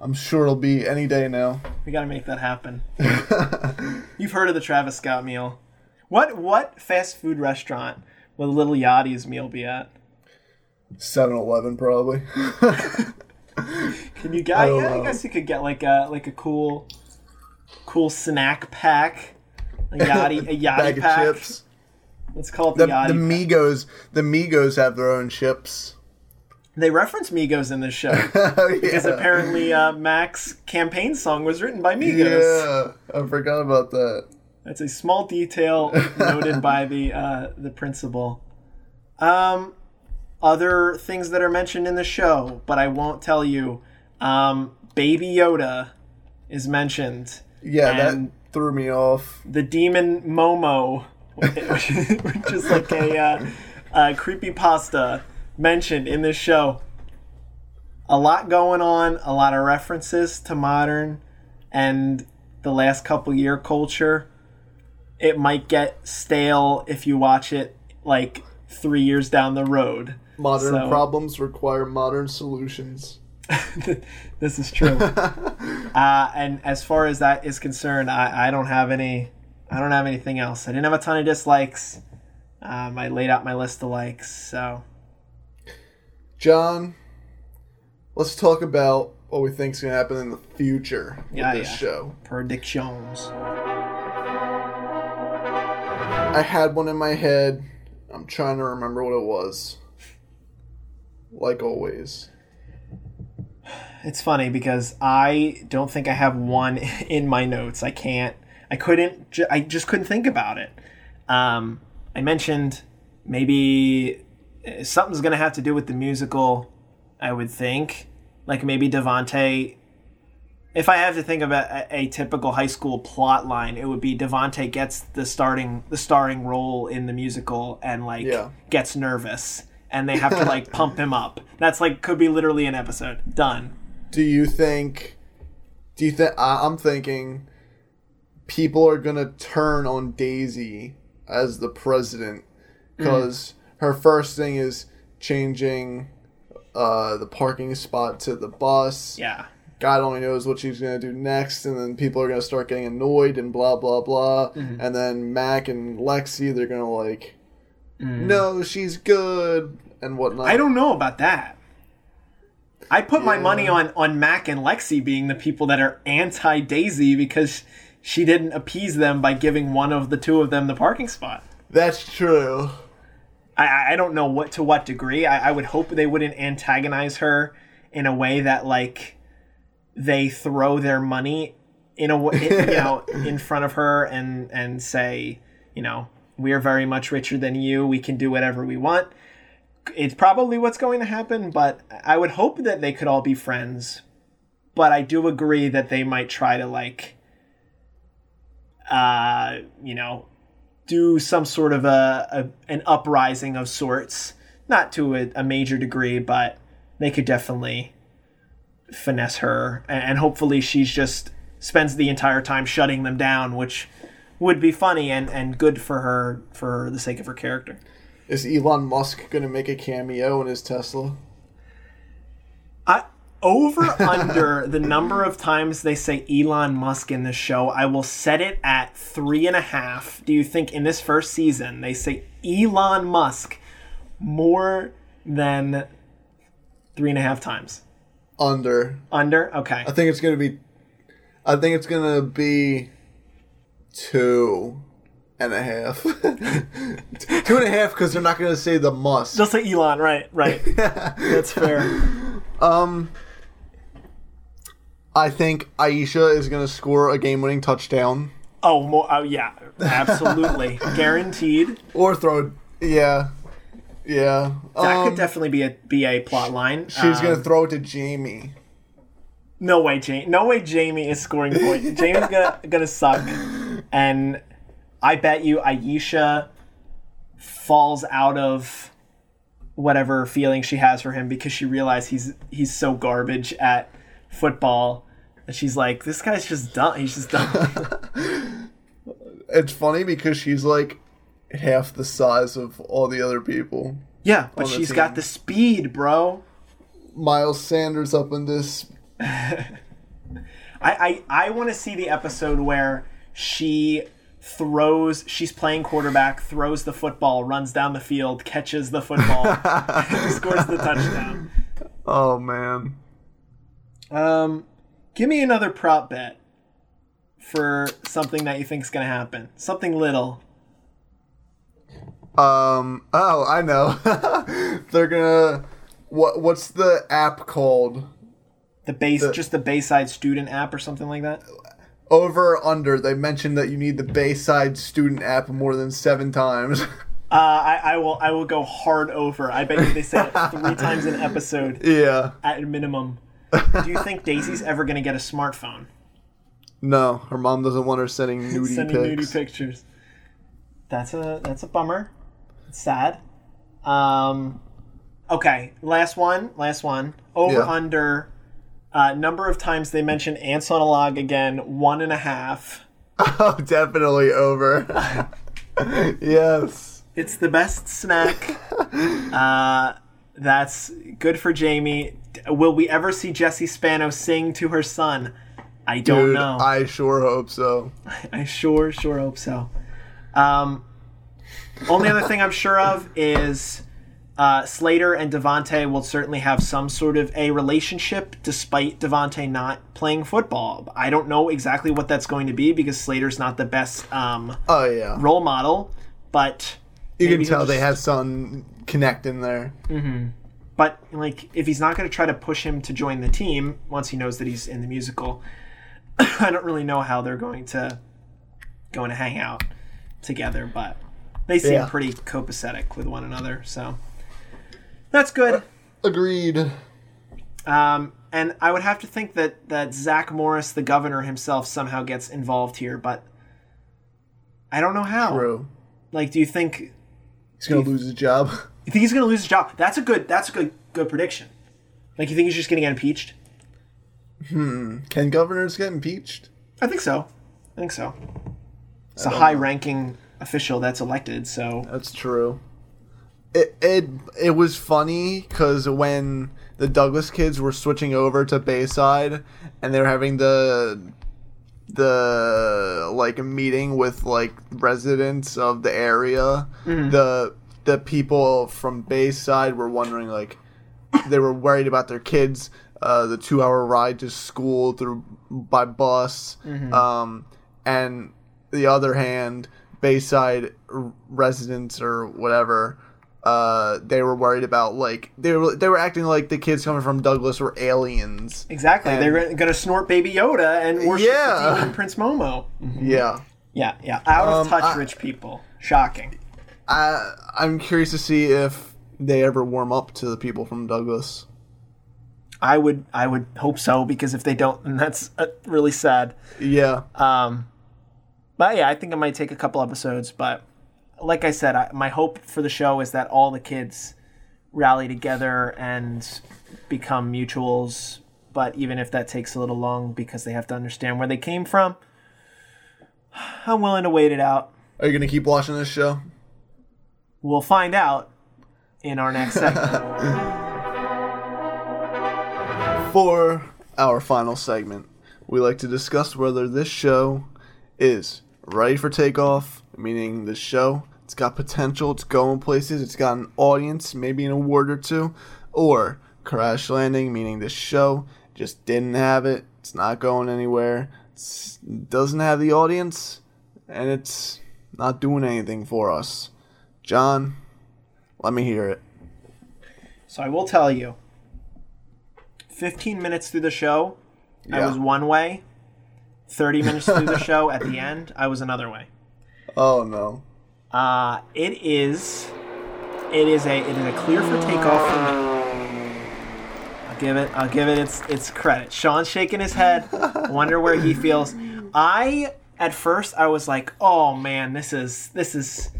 I'm sure it'll be any day now. We got to make that happen. You've heard of the Travis Scott meal. What what fast food restaurant will Lil Yachty's meal be at? 7 Eleven, probably. Can you get? I I guess you could get like a like a cool, cool snack pack. A Yachty, a Yachty Bag of pack. chips. Let's call it the, The, Yachty. the pack. Migos, the Migos have their own chips. They reference Migos in this show Oh, because apparently uh, Mac's campaign song was written by Migos. Yeah, I forgot about that. That's a small detail noted by the uh, the principal. Um, other things that are mentioned in the show, but I won't tell you. Um, Baby Yoda is mentioned. Yeah, And- that threw me off. The demon Momo, which is like a, uh, a creepy pasta mentioned in this show. A lot going on, a lot of references to modern and the last couple year culture. It might get stale if you watch it like three years down the road. Modern So- problems require modern solutions. this is true. uh, and as far as that is concerned, I, I don't have any. I don't have anything else. I didn't have a ton of dislikes. Um, I laid out my list of likes. So John, let's talk about what we think is going to happen in the future with Yeah, this yeah. show. predictions. I had one in my head. I'm trying to remember what it was. Like always. It's funny because I don't think I have one in my notes. I can't. I couldn't. Ju- I just couldn't think about it. Um, I mentioned maybe uh, something's gonna have to do with the musical. I would think, like maybe Devante. If I have to think about a, a typical high school plot line, it would be Devante gets the starting the starring role in the musical and like Yeah. gets nervous, and they have to like pump him up. That's like could be literally an episode. Done. Do you think. Do you think. I'm thinking people are going to turn on Daisy as the president mm. because her first thing is changing uh, the parking spot to the bus. Yeah. God only knows what she's gonna do next, and then people are gonna start getting annoyed and blah blah blah. Mm-hmm. And then Mac and Lexi, they're gonna like, mm. no, she's good and whatnot. I don't know about that. I put my money on on Mac and Lexi being the people that are anti Daisy because she didn't appease them by giving one of the two of them the parking spot. That's true. I- I, don't know what to what degree. I, I would hope they wouldn't antagonize her in a way that like they throw their money in a way, you know, in front of her and and say, you know, we're very much richer than you. We can do whatever we want. It's probably what's going to happen, but I would hope that they could all be friends. But I do agree that they might try to like, uh, you know, do some sort of a, a an uprising of sorts, not to a, a major degree, but they could definitely finesse her, and, and hopefully she's just spends the entire time shutting them down, which would be funny and, and good for her for the sake of her character. Is Elon Musk gonna make a cameo in his Tesla? I, over under the number of times they say Elon Musk in this show, I will set it at three and a half. Do you think in this first season they say Elon Musk more than three and a half times? Under. Under? Okay. I think it's gonna be. I think it's gonna be two and a half. two and a half because they're not gonna say the must. They'll say Elon, right, right. That's fair. Um, I think Aisha is gonna score a game-winning touchdown Oh, more, oh yeah, absolutely. Guaranteed. or throw. Yeah, yeah. That Um, could definitely be a be a plot line. she's Um, gonna throw it to Jamie. No way, Jamie. No way, Jamie is scoring points. Jamie's gonna gonna suck, and I bet you Aisha falls out of whatever feeling she has for him because she realized he's he's so garbage at football. And she's like, this guy's just dumb. He's just dumb. It's funny because she's like half the size of all the other people. yeah, but she's team. got the speed, bro. Miles Sanders up in this. I I, I want to see the episode where she throws she's playing quarterback, throws the football, runs down the field, catches the football, scores the touchdown. Oh man. Um give me another prop bet for something that you think is going to happen. Something little. Um. Oh, I know. They're gonna. What? What's the app called? The base just the Bayside student app or something like that. Over or under? They mentioned that you need the Bayside student app more than seven times. Uh, I, I will I will go hard over. I bet you they say it three times an episode yeah. at minimum. Do you think Daisy's ever going to get a smartphone? No, her mom doesn't want her sending nudie sending pics. nudie pictures. That's a that's a bummer. It's sad. Um, okay, last one. Last one. Over Yeah. under. Uh, number of times they mention ants on a log again. One and a half. Oh, definitely over. yes. It's the best snack. uh, that's good for Jamie. Will we ever see Jessie Spano sing to her son? I don't Dude, know. I sure hope so. I sure, sure hope so. Um, only other thing I'm sure of is uh, Slater and Devante will certainly have some sort of a relationship, despite Devante not playing football. I don't know exactly what that's going to be because Slater's not the best um, Oh yeah. role model, but You can tell he'll they have some connecting there. But like, if he's not going to try to push him to join the team once he knows that he's in the musical, I don't really know how they're going to going to hang out together. But they seem Yeah. pretty copacetic with one another, so that's good. Agreed. Um, and I would have to think that that Zach Morris, the governor himself, somehow gets involved here, but I don't know how. True. Like, do you think He's gonna lose his job. you think he's going to lose his job? That's a good. That's a good good prediction. Like, you think he's just going to get impeached? Hmm. Can governors get impeached? I think so. I think so. It's a high-ranking official that's elected, so That's true. It it it was funny because when the Douglas kids were switching over to Bayside and they were having the the like meeting with like residents of the area, the the people from Bayside were wondering like they were worried about their kids. Uh, the two-hour ride to school through by bus, um, and the other hand, Bayside r- residents or whatever, uh, they were worried about like they were they were acting like the kids coming from Douglas were aliens. exactly And- they're going to snort Baby Yoda and worship Yeah. the demon Prince Momo. Yeah, Yeah, yeah, out of Um, touch, I- rich people. Shocking. I I'm curious to see if they ever warm up to the people from Douglas. I would, I would hope so because if they don't, then that's uh, really sad. Yeah, Um, but yeah, I think it might take a couple episodes. But like I said, I, my hope for the show is that all the kids rally together and become mutuals. But even if that takes a little long because they have to understand where they came from, I'm willing to wait it out. are you gonna keep watching this show? We'll find out in our next segment. For our final segment, we like to discuss whether this show is ready for takeoff, meaning the show it's got potential, it's going places, it's got an audience, maybe an award or two, or Crash Landing, meaning the show, just didn't have it. It's not going anywhere. It doesn't have the audience, and it's not doing anything for us. John, let me hear it. So I will tell you 15 minutes through the show, I was one way. 30 minutes through the show, at the end, I was another way. Oh no. Uh, it is, it is a, it is a clear for takeoff. I'll give it, I'll give it its, its credit. Sean's shaking his head. Wonder where he feels. I, at first, I was like, oh man, this is, this is,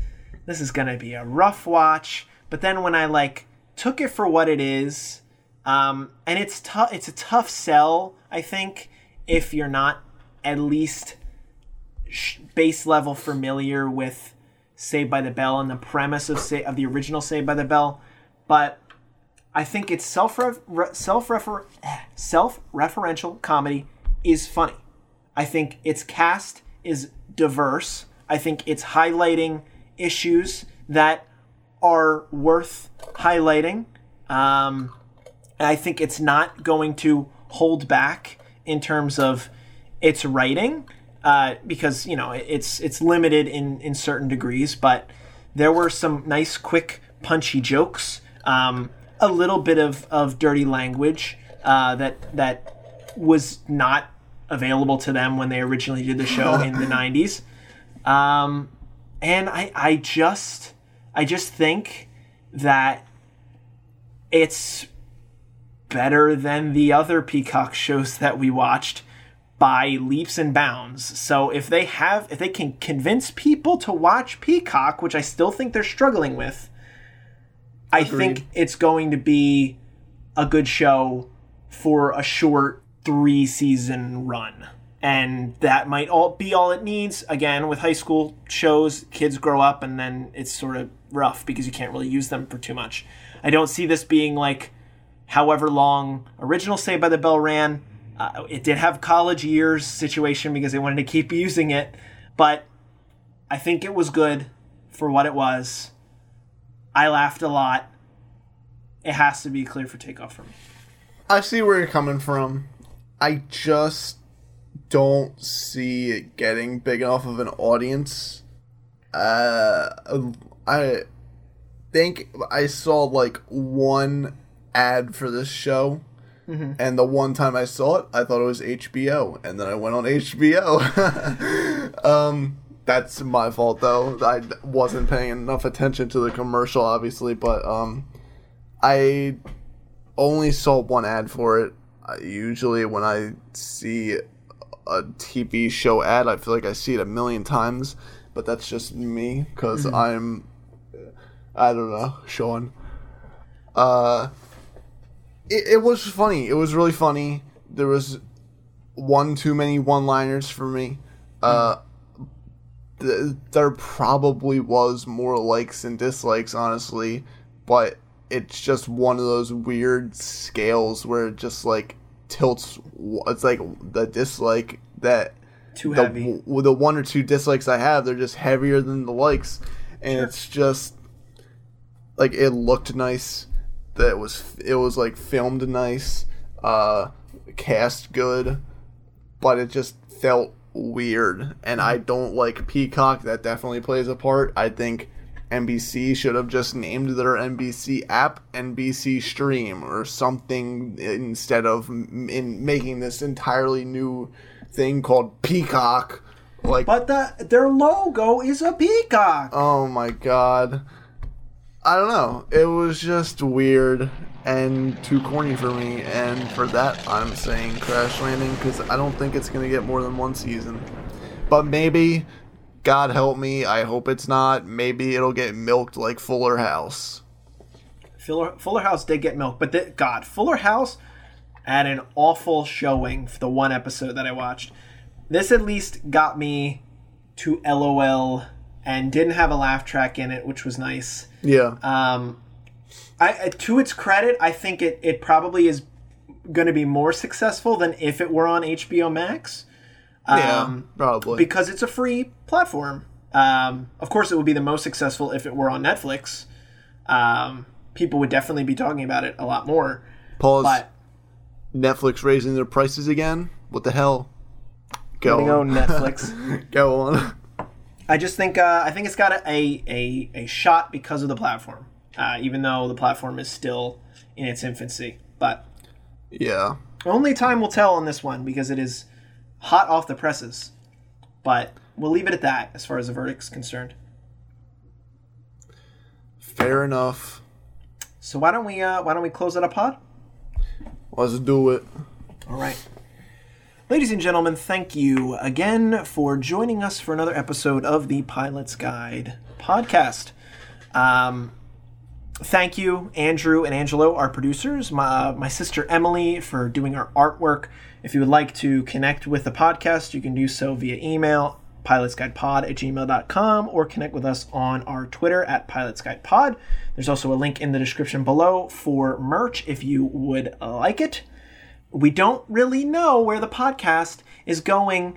this is gonna be a rough watch. But then when I like took it for what it is, um, and it's tough, it's a tough sell, I think, if you're not at least base level familiar with Saved by the Bell and the premise of Sa- of the original Saved by the Bell, but I think its self self refer self referential comedy is funny. I think its cast is diverse. I think it's highlighting issues that are worth highlighting. Um, I think it's not going to hold back in terms of its writing uh, because you know it's it's limited in in certain degrees. But there were some nice, quick, punchy jokes. Um, a little bit of, of dirty language uh, that that was not available to them when they originally did the show in the '90s. Um, and I I just I just think that it's better than the other Peacock shows that we watched by leaps and bounds. So if they have if they can convince people to watch Peacock, which I still think they're struggling with, I think it's going to be a good show for a short 3 season run. And that might all be all it needs. Again, with high school shows, kids grow up and then it's sort of rough because you can't really use them for too much. I don't see this being like however long original Saved by the Bell ran. Uh, it did have college years situation because they wanted to keep using it, but I think it was good for what it was. I laughed a lot. It has to be clear for takeoff for me. I see where you're coming from. I just don't see it getting big enough of an audience. Uh, I think I saw like one ad for this show. And the one time I saw it, I thought it was HBO, and then I went on HBO. um, that's my fault though. I wasn't paying enough attention to the commercial, obviously, but um, I only saw one ad for it. I, usually, when I see a TV show ad, I feel like I see it a million times, but that's just me because I'm, I don't know, Sean. Uh, it, it was funny. It was really funny. There was one too many one-liners for me. Uh, th- there probably was more likes and dislikes, honestly, but it's just one of those weird scales where it just like tilts. It's like the dislike that Too the heavy. w- the one or two dislikes I have, they're just heavier than the likes, and it's just like it looked nice. That it was it was like filmed nice, uh, cast good, but it just felt weird, and I don't like Peacock. That definitely plays a part. I think NBC should have just named their NBC app NBC Stream or something instead of m- in making this entirely new thing called Peacock. Like, But the their logo is a peacock. oh my god. I don't know. It was just weird and too corny for me, and for that, I'm saying Crash Landing because I don't think it's gonna get more than one season. But maybe, God help me, I hope it's not. Maybe it'll get milked like Fuller House. Fuller, Fuller House did get milked, but the, God, Fuller House had an awful showing for the one episode that I watched. This at least got me to LOL and didn't have a laugh track in it, which was nice. Yeah. Um, I, I- to its credit, I think it, it probably is going to be more successful than if it were on HBO Max. yeah. Um, probably. because it's a free platform. Um, of course, it would be the most successful if it were on Netflix. Um, people would definitely be talking about it a lot more. Pause. But Netflix raising their prices again. What the hell? Go gonna go on. Netflix. Go on. I just think uh, I think it's got a, a, a shot because of the platform, uh, even though the platform is still in its infancy. But yeah. only time will tell on this one because it is hot off the presses. But we'll leave it at that as far as the verdict's concerned. Fair enough. So why don't we uh, why don't we close it up, pod? Let's do it. All right. Ladies and gentlemen, thank you again for joining us for another episode of the Pilot's Guide podcast. Um, thank you, Andrew and Angelo, our producers, my, my sister Emily for doing our artwork. If you would like to connect with the podcast, you can do so via email, pilotsguidepod at gmail.com, or connect with us on our Twitter at pilotsguidepod. There's also a link in the description below for merch if you would like it we don't really know where the podcast is going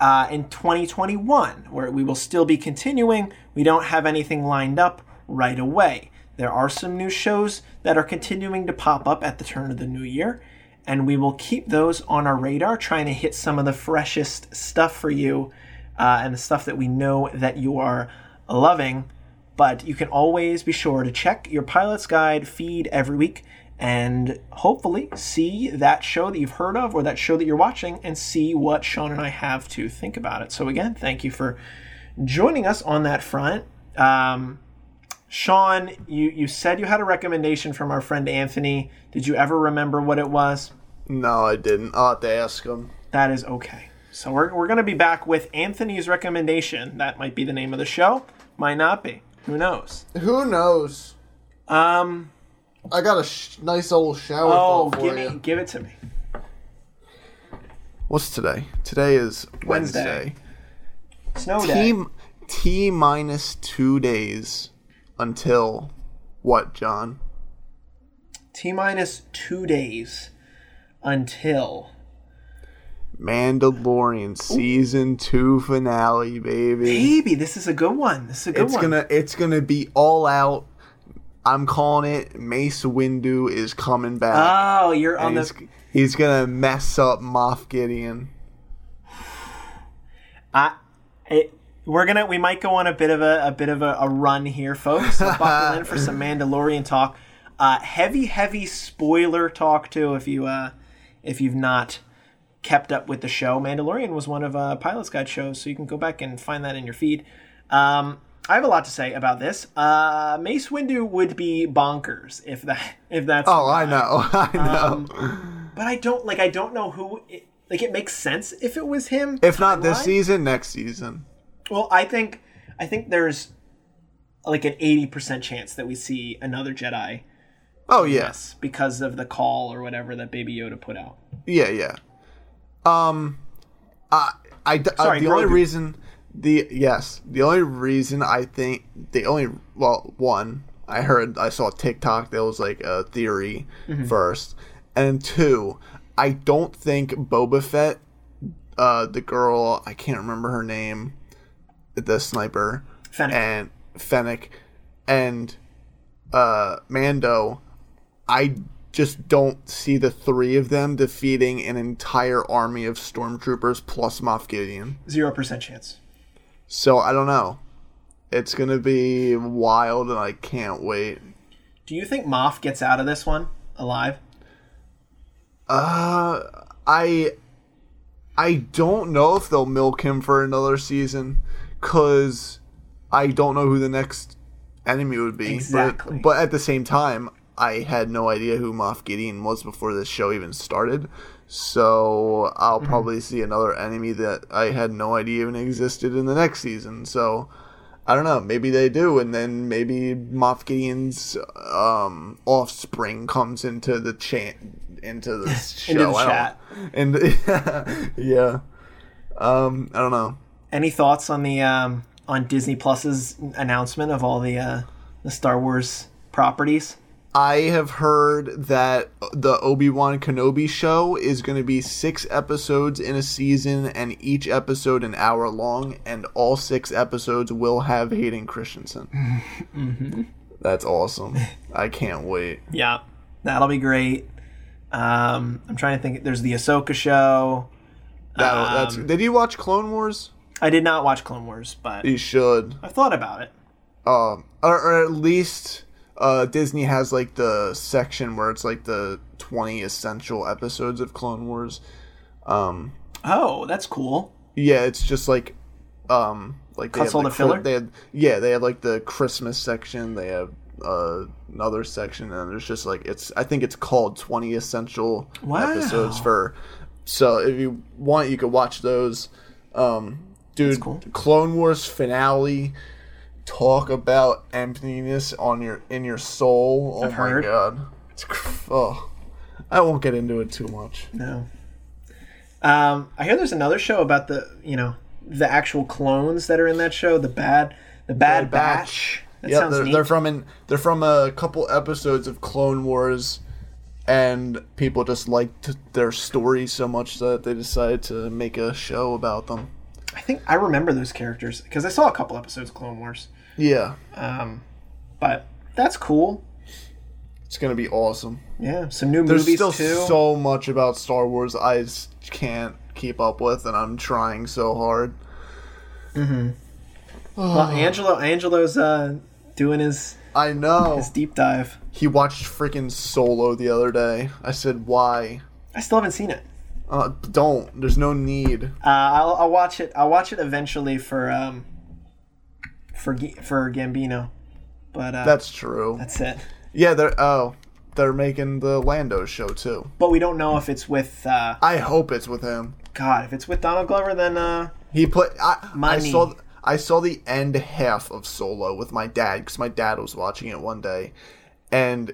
uh, in 2021, where we will still be continuing. We don't have anything lined up right away. There are some new shows that are continuing to pop up at the turn of the new year, and we will keep those on our radar, trying to hit some of the freshest stuff for you uh, and the stuff that we know that you are loving. But you can always be sure to check your Pilot's Guide feed every week and hopefully see that show that you've heard of or that show that you're watching and see what Sean and I have to think about it. So, again, thank you for joining us on that front. Um, Sean, you, you said you had a recommendation from our friend Anthony. Did you ever remember what it was? No, I didn't. I'll have to ask him. That is okay. So, we're, we're going to be back with Anthony's recommendation. That might be the name of the show, might not be. Who knows? Who knows? Um, I got a sh- nice old shower oh, thought for give you. me, give it to me. What's today? Today is Wednesday. Wednesday. Snow day. T T minus two days until what, John? T minus two days until Mandalorian season two finale, baby. baby. This is a good one. This is a good It's one. gonna it's gonna be all out. I'm calling it. Mace Windu is coming back. oh, you're on and the. he's, he's gonna mess up Moff Gideon. I, it, we're gonna. We might go on a bit of a, a bit of a, a run here, folks. So buckle in for some Mandalorian talk. Uh, heavy, heavy spoiler talk too. If you uh, if you've not kept up with the show, Mandalorian was one of uh, Pilot's Guide shows, so you can go back and find that in your feed. Um, I have a lot to say about this. Uh, Mace Windu would be bonkers if that if that's. Oh, I know, I know. Um, but I don't like. I don't know who. It, like it makes sense if it was him. if not this season, next season. Well, I think I think there's like an eighty percent chance that we see another Jedi. Oh yeah, Yes, because of the call or whatever that Baby Yoda put out. yeah, yeah. Um, I, I, uh, Sorry, the only reason, the yes, the only reason I think the only well, one I heard I saw TikTok that was like a theory Mm-hmm. first, and two, I don't think Boba Fett, uh, the girl I can't remember her name, the sniper, Fennec. and Fennec, and uh, Mando, I just don't see the three of them defeating an entire army of stormtroopers plus Moff Gideon. Zero percent chance. So I don't know. It's gonna be wild, and I can't wait. Do you think Moff gets out of this one alive? Uh, I, I don't know if they'll milk him for another season, cause I don't know who the next enemy would be. But- Exactly. But, at the same time, I had no idea who Moff Gideon was before this show even started. So I'll Mm-hmm. probably see another enemy that I had no idea even existed in the next season. So I don't know. Maybe they do, and then maybe Moff Gideon's um, offspring comes into the chat into the show. Into the chat. And yeah, um, I don't know. Any thoughts on the um, on Disney Plus's announcement of all the uh, the Star Wars properties? I have heard that the Obi Wan Kenobi show is going to be six episodes in a season, and each episode an hour long, and all six episodes will have Hayden Christensen. Mm-hmm. That's awesome. I can't wait. Yeah, that'll be great. Um, I'm trying to think. There's the Ahsoka show. That, that's. Um, Did you watch Clone Wars? I did not watch Clone Wars, but You should. I've thought about it. Um, or, or at least uh, Disney has like the section where it's like the 20 essential episodes of Clone Wars. Um, Oh, that's cool. yeah, it's just like, um, like they Cuts the the filler? They had, yeah, they have like the Christmas section. They have uh, another section, and there's just like it's. I think it's called 20 essential Wow. episodes for. So if you want, you could watch those. Um, dude, cool. Clone Wars finale. Talk about emptiness on your in your soul. Oh I've my heard. god, it's oh. I won't get into it too much. No. Um, I hear there's another show about the you know the actual clones that are in that show. The bad, the Bad, Bad Batch. Batch. That yeah, sounds they're, they're from an they're from a couple episodes of Clone Wars, and people just liked their story so much that they decided to make a show about them. I think I remember those characters because I saw a couple episodes of Clone Wars. Yeah, Um, but that's cool. it's gonna be awesome. Yeah, some new There's movies still too. so much about Star Wars I can't keep up with, and I'm trying so hard. Mm-hmm. Oh. Well, Angelo, Angelo's uh, doing his I know. his deep dive. He watched freaking Solo the other day. I said, "Why? I still haven't seen it. Uh, don't. There's no need." Uh, I'll, I'll watch it. I'll watch it eventually for um for for Gambino, but uh, That's true. that's it. Yeah, they're oh, they're making the Lando show too. But we don't know if it's with uh, I hope it's with him. God. If it's with Donald Glover, then uh, He put I, I saw I saw the end half of Solo with my dad because my dad was watching it one day, and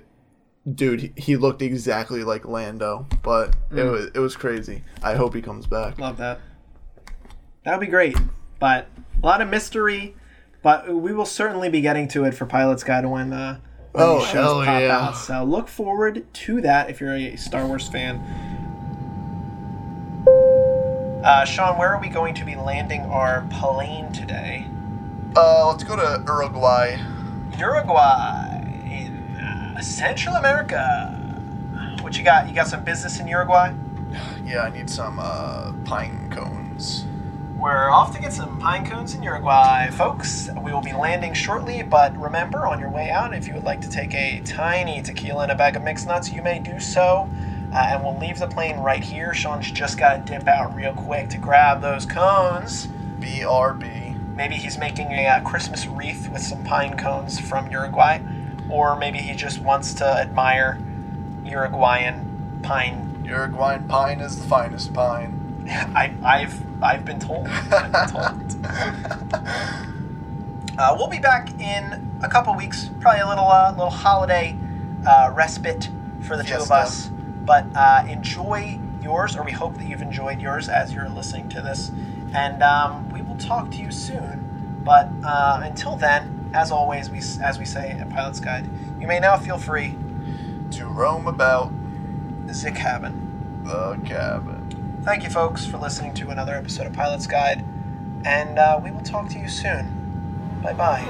dude, he, he looked exactly like Lando, but Mm. it was it was crazy. I hope he comes back. love that. That would be great. But a lot of mystery. But we will certainly be getting to it for Pilot's Guide when uh, when Oh, shows hell pop yeah. out. So look forward to that if you're a Star Wars fan. Uh, Sean, where are we going to be landing our plane today? Uh, let's go to Uruguay. Uruguay in uh, Central America. What you got? You got some business in Uruguay? Yeah, I need some uh pine cones. We're off to get some pine cones in Uruguay, folks. We will be landing shortly, but remember, on your way out, if you would like to take a tiny tequila and a bag of mixed nuts, you may do so. Uh, and we'll leave the plane right here. Sean's just got to dip out real quick to grab those cones. BRB. Maybe he's making a uh, Christmas wreath with some pine cones from Uruguay, or maybe he just wants to admire Uruguayan pine. Uruguayan pine is the finest pine. I, I've I've been told. I've been told. Uh, we'll be back in a couple weeks, probably a little uh, little holiday uh, respite for the two of us. But uh, enjoy yours, or we hope that you've enjoyed yours as you're listening to this. And um, we will talk to you soon. But uh, until then, as always, we as we say at Pilot's Guide, you may now feel free To roam about the cabin. the cabin. Thank you, folks, for listening to another episode of Pilot's Guide, and uh, we will talk to you soon. Bye bye.